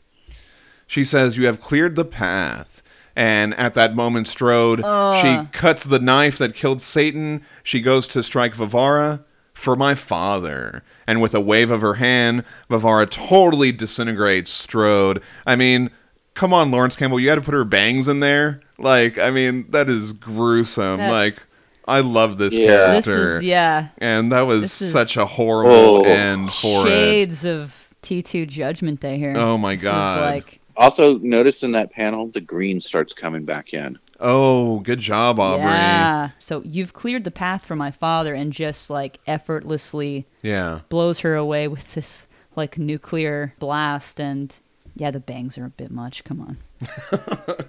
She says, You have cleared the path. And at that moment, Strode, she cuts the knife that killed Satan. She goes to strike Varvara for my father. And with a wave of her hand, Varvara totally disintegrates Strode. I mean, come on, Laurence Campbell, you had to put her bangs in there. Like, I mean, that is gruesome. That's- like, I love this Yeah. This character. is yeah. And that was This is- such a horrible Oh. end for it. Shades of T2 Judgment Day here. Oh my This is God. like Also, notice in that panel, the green starts coming back in. Oh, good job, Aubrey. Yeah. So you've cleared the path for my father and just like effortlessly yeah. blows her away with this like nuclear blast and yeah, the bangs are a bit much. Come on. (laughs)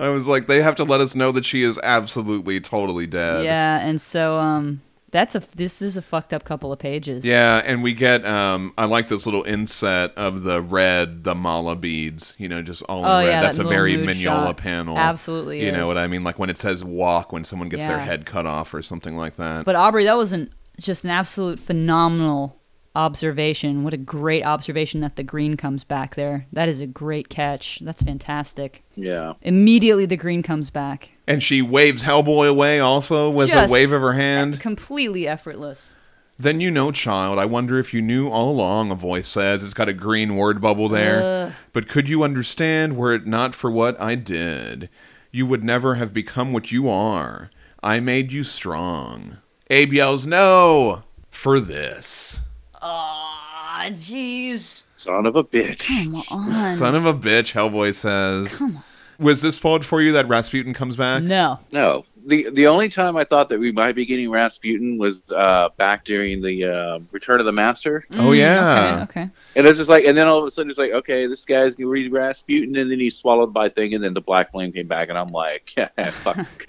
I was like, they have to let us know that she is absolutely, totally dead. yeah, and so um that's a this is a fucked up couple of pages. Yeah, and we get, um, I like this little inset of the red, the mala beads, you know, just all in Oh, red. yeah, That's that a very Mignola shot. panel. Absolutely You know what I mean? Like when it says walk, when someone gets their head cut off or something like that. But Aubrey, that was an just an absolute phenomenal observation. What a great observation that the green comes back there. That is a great catch. That's fantastic. Yeah. Immediately the green comes back. and she waves Hellboy away also with Just- a wave of her hand. Completely effortless. Then you know, child, I wonder if you knew all along, a voice says. It's got a green word bubble there. But could you understand were it not for what I did? You would never have become what you are. I made you strong. Abe yells, No! For this. Ah, jeez. Son of a bitch. Come on. Son of a bitch, Hellboy says. Come on. Was this spoiled for you that Rasputin comes back? No. No. The the only time I thought that we might be getting Rasputin was uh, back during the uh, Return of the Master, Oh, yeah. Mm, Okay. okay. and it's just like, and then all of a sudden it's like, okay, this guy's gonna read Rasputin, and then he's swallowed by thing, and then the black flame came back, and I'm like, (laughs) yeah, fuck. (laughs)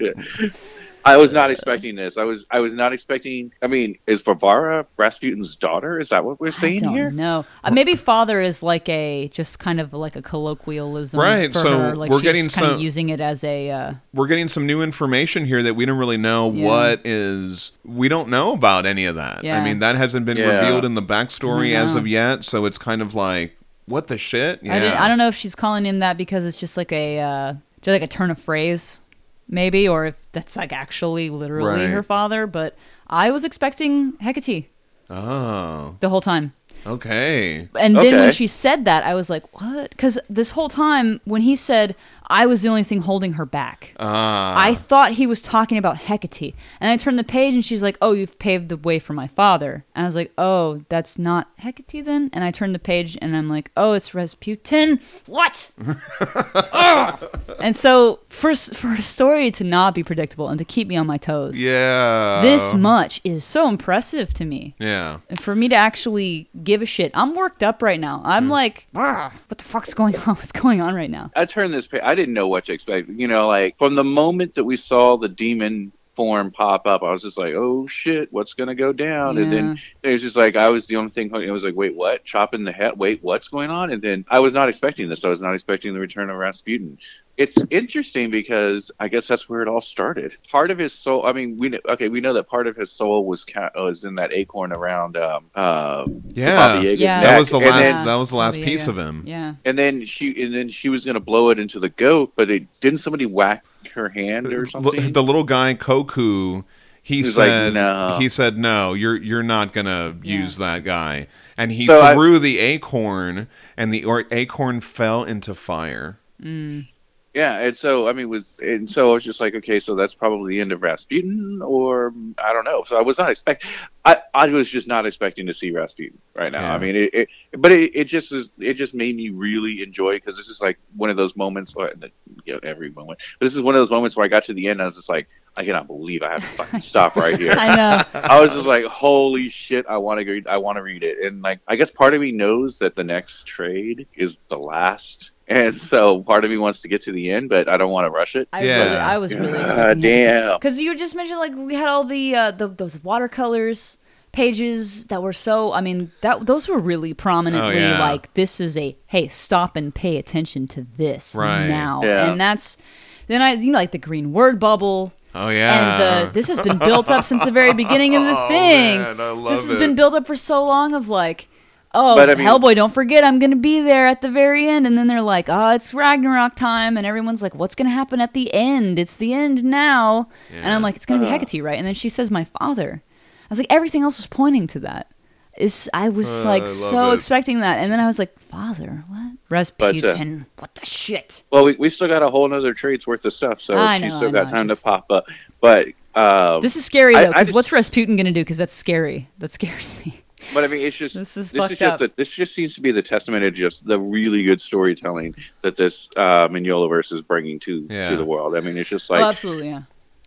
I was not expecting this. I was I was not expecting. I mean, is Varvara Rasputin's daughter? Is that what we're I saying don't here? know. Uh, maybe father is like a just kind of like a colloquialism, Right, For so her. Like we're she's getting kind of some- using it as a. Uh, We're getting some new information here that we don't really know Yeah. what is. We don't know about any of that. Yeah. I mean, that hasn't been Yeah. revealed in the backstory I as of yet. So it's kind of like, what the shit? Yeah. I, didn't, I don't know if she's calling him that because it's just like a uh, just like a turn of phrase, maybe, or if that's like actually literally Right. her father. But I was expecting Hecate Oh, the whole time. okay. And then when Okay. she said that, I was like, "What?" Because this whole time, when he said, "I was the only thing holding her back," Ah, I thought he was talking about Hecate. And I turned the page, and she's like, "Oh, you've paved the way for my father." And I was like, "Oh, that's not Hecate then." And I turned the page, and I'm like, "Oh, it's Rasputin." What? (laughs) And so for for a story to not be predictable and to keep me on my toes, yeah. this much is so impressive to me. Yeah. And for me to actually give a shit, I'm worked up right now. I'm like, "Ah, what the fuck's going (laughs) on? What's going on right now? I turned this page. I didn't know what to expect. You know, like from the moment that we saw the demon form pop up, I was just like, "Oh shit, what's gonna go down?" And then it was just like I was the only thing. It was like, "Wait, what? Chopping the head? Wait, what's going on?" And then I was not expecting this. I was not expecting the return of Rasputin. It's interesting because I guess that's where it all started. Part of his soul. I mean, we know, okay, we know that part of his soul was ca- was in that acorn around. Um, uh, Yeah. Baba Yaga's Yeah. That was the And last. then- that was the last yeah, piece yeah. of him. Yeah. and then she and then she was gonna blow it into the goat, but it didn't somebody whack her hand or L- something. The little guy Koku, he He's like, said, "No." he said, no, you're you're not gonna use that guy, and he So I- threw the acorn, and the or- acorn fell into fire. Yeah, and so I mean, was and so I was just like, okay, so that's probably the end of Rasputin, or I don't know. So I was not expect, I I was just not expecting to see Rasputin right now. Yeah. I mean, it, it but it, it just is it just made me really enjoy because this is like one of those moments, or you know, every moment, but this is one of those moments where I got to the end, and I was just like. I cannot believe I have to fucking stop right here. (laughs) I know. I was just like, "Holy shit! I want to read. I want to read it." And like, I guess part of me knows that the next trade is the last, and so part of me wants to get to the end, but I don't want to rush it. I Yeah. really, I was really expecting damn. Because you just mentioned like we had all the, uh, the those watercolors pages that were so. I mean, that those were really prominently Oh, yeah. like this is a hey stop and pay attention to this Right. now, Yeah. and that's then I you know like the green word bubble. Oh yeah, And the this has been built up since the very beginning of the (laughs) Oh, thing. man, I love this has it. been built up for so long of like, oh, But I mean- Hellboy, don't forget I'm gonna be there at the very end. And then they're like, oh, it's Ragnarok time, and everyone's like, what's gonna happen at the end? It's the end now. And I'm like, it's gonna be Uh. Hecate, right? And then she says, my father. I was like, everything else was pointing to that. Is I was Uh, like love so it. expecting that, and then I was like, father, what? Rasputin, what the shit? Well, we, we still got a whole nother trade's worth of stuff, so I she's still I got time just- to pop up. But um, This is scary though, because what's Rasputin gonna do? Because that's scary. That scares (laughs) me. But I mean, it's just This is this fucked is just up. this just seems to be the testament of just the really good storytelling that this uh, Mignolaverse is bringing to Yeah. to the world. I mean, it's just oh, like, absolutely, yeah.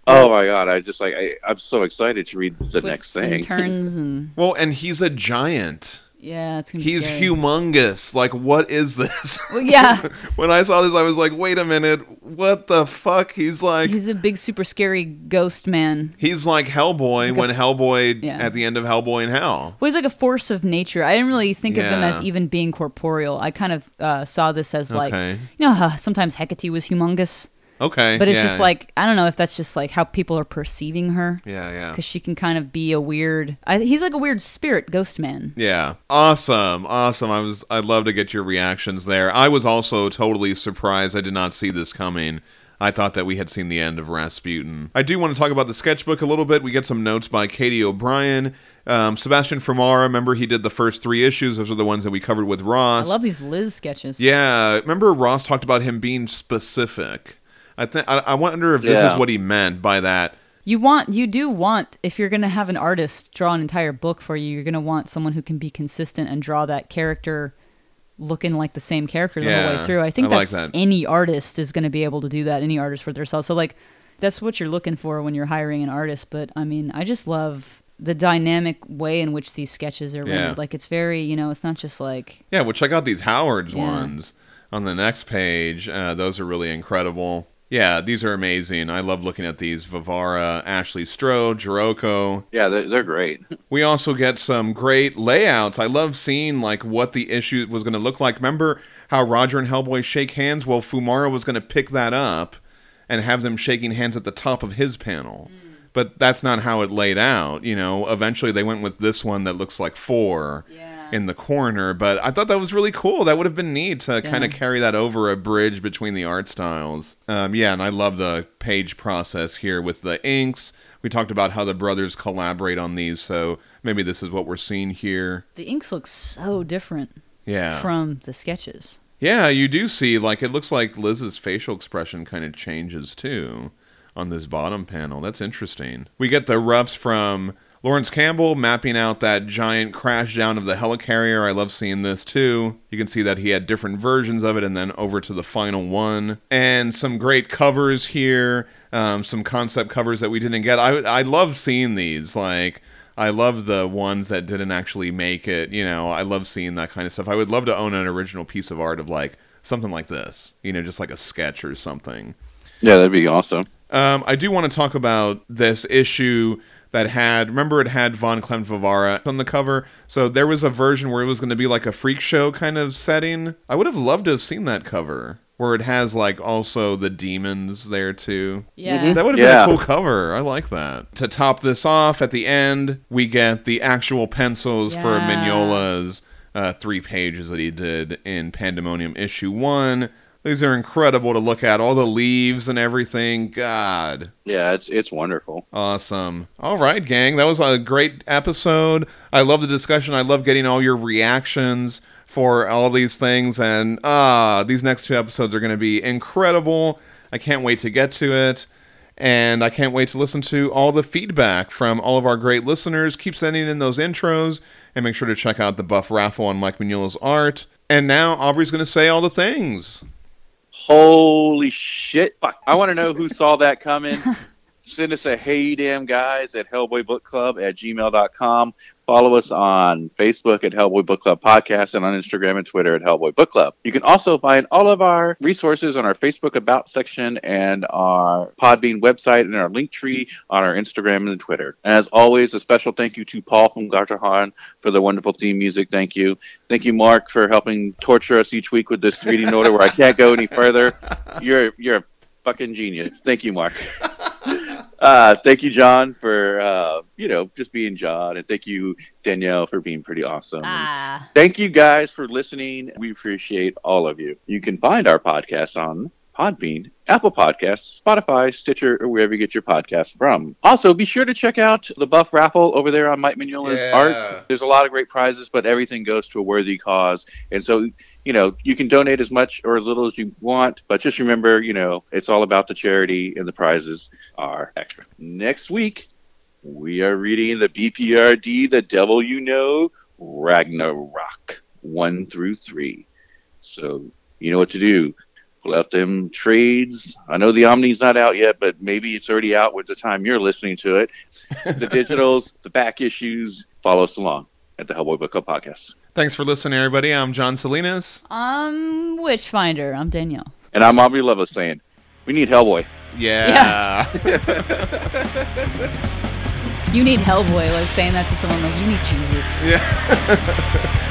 oh my god, I just like I, I'm so excited to read the next thing. and turns and well, and he's a giant. Yeah, it's gonna be He's scary. humongous. Like, what is this? Well, yeah, (laughs) when I saw this, I was like, wait a minute, what the fuck? He's like, he's a big, super scary ghost man. he's like Hellboy like when a- Hellboy Yeah. at the end of Hellboy in Hell. Well, he's like a force of nature. I didn't really think of him as even being corporeal. I kind of uh, saw this as like, Okay. you know, sometimes Hecate was humongous, Okay, but it's yeah. just like I don't know if that's just like how people are perceiving her yeah, yeah. because she can kind of be a weird. I, he's like a weird spirit ghost man. Yeah. Awesome. Awesome. I was I'd love to get your reactions there. I was also totally surprised I did not see this coming. I thought that we had seen the end of Rasputin. I do want to talk about the sketchbook a little bit. We get some notes by Katii O'Brien. Um, Sebastian Fiumara, remember he did the first three issues. Those are the ones that we covered with Ross. I love these Liz sketches. Yeah, remember Ross talked about him being specific. I think I, I wonder if this Yeah. is what he meant by that. You want, you do want, if you're going to have an artist draw an entire book for you, you're going to want someone who can be consistent and draw that character looking like the same character the whole way through. I think I like that's that. any artist is going to be able to do that. Any artist for themselves. So like, that's what you're looking for when you're hiring an artist. But I mean, I just love the dynamic way in which these sketches are Yeah. rendered. Like it's very, you know, it's not just like Yeah, well, check out these Howard's Yeah. ones on the next page. Uh, those are really incredible. Yeah, these are amazing. I love looking at these. Varvara, Ashley Strode, Giarocco. Yeah, they're, they're great. (laughs) We also get some great layouts. I love seeing like what the issue was going to look like. Remember how Roger and Hellboy shake hands? Well, Fiumara was going to pick that up and have them shaking hands at the top of his panel. Mm. But that's not how it laid out. You know, eventually they went with this one that looks like four Yeah. In the corner. But I thought that was really cool. That would have been neat to kind of carry that over a bridge between the art styles. Um, yeah, and I love the page process here with the inks. We talked about how the brothers collaborate on these, so maybe this is what we're seeing here. The inks look so different Yeah. from the sketches. Yeah, you do see like it looks like Liz's facial expression kind of changes too on this bottom panel. That's interesting. We get the roughs from Laurence Campbell mapping out that giant crash down of the helicarrier. I love seeing this too. You can see that he had different versions of it and then over to the final one. And some great covers here, um, some concept covers that we didn't get. I, I love seeing these. Like, I love the ones that didn't actually make it. You know, I love seeing that kind of stuff. I would love to own an original piece of art of like something like this, you know, just like a sketch or something. Yeah, that'd be awesome. Um, I do want to talk about this issue that had remember it had Von Klempt Varvara on the cover. So there was a version where it was going to be like a freak show kind of setting. I would have loved to have seen that cover where it has like also the demons there too. Yeah. That would have Yeah. been a cool cover. I like that. To top this off, at the end, we get the actual pencils for Mignola's uh, three pages that he did in Pandemonium issue one. These are incredible to look at. All the leaves and everything. God. Yeah, it's it's wonderful. Awesome. All right, gang. That was a great episode. I love the discussion. I love getting all your reactions for all these things. And ah, these next two episodes are going to be incredible. I can't wait to get to it. And I can't wait to listen to all the feedback from all of our great listeners. Keep sending in those intros and make sure to check out the Buff Raffle on Mike Mignola's art. And now Aubrey's going to say all the things. Holy shit. Fuck. I want to know who saw that coming. (laughs) Send us a hey damn guys at hellboybookclub Book Club at gmail.com. Follow us on Facebook at Hellboy Book Club Podcast and on Instagram and Twitter at Hellboy Book Club. You can also find all of our resources on our Facebook About section and our Podbean website and our link tree on our Instagram and Twitter. As always, a special thank you to Paul from Gartahan for the wonderful theme music. Thank you. Thank you, Mark, for helping torture us each week with this reading order where I can't go any further. (laughs) You're you're a fucking genius. Thank you, Mark. (laughs) Uh, thank you, John, for uh, you know just being John, and thank you, Danielle, for being pretty awesome. Ah. Thank you guys for listening. We appreciate all of you. You can find our podcast on Podbean, Apple Podcasts, Spotify, Stitcher, or wherever you get your podcasts from. Also, be sure to check out the Buff raffle over there on Mike Mignola's Yeah. art. There's a lot of great prizes, but everything goes to a worthy cause. And so, you know, you can donate as much or as little as you want, but just remember, you know, it's all about the charity and the prizes are extra. Next week, we are reading the BPRD, The Devil You Know, Ragnarok, 1 through 3. So, you know what to do. Pull out them trades. I know the Omni's not out yet, but maybe it's already out with the time you're listening to it. (laughs) The digitals, the back issues. Follow us along at the Hellboy Book Club podcast. Thanks for listening, everybody. I'm John Salinas. I'm Witchfinder. I'm Danielle. And I'm Aubrey Lovelace saying, we need Hellboy. Yeah. Yeah. (laughs) You need Hellboy, like saying that to someone like you need Jesus. yeah. (laughs)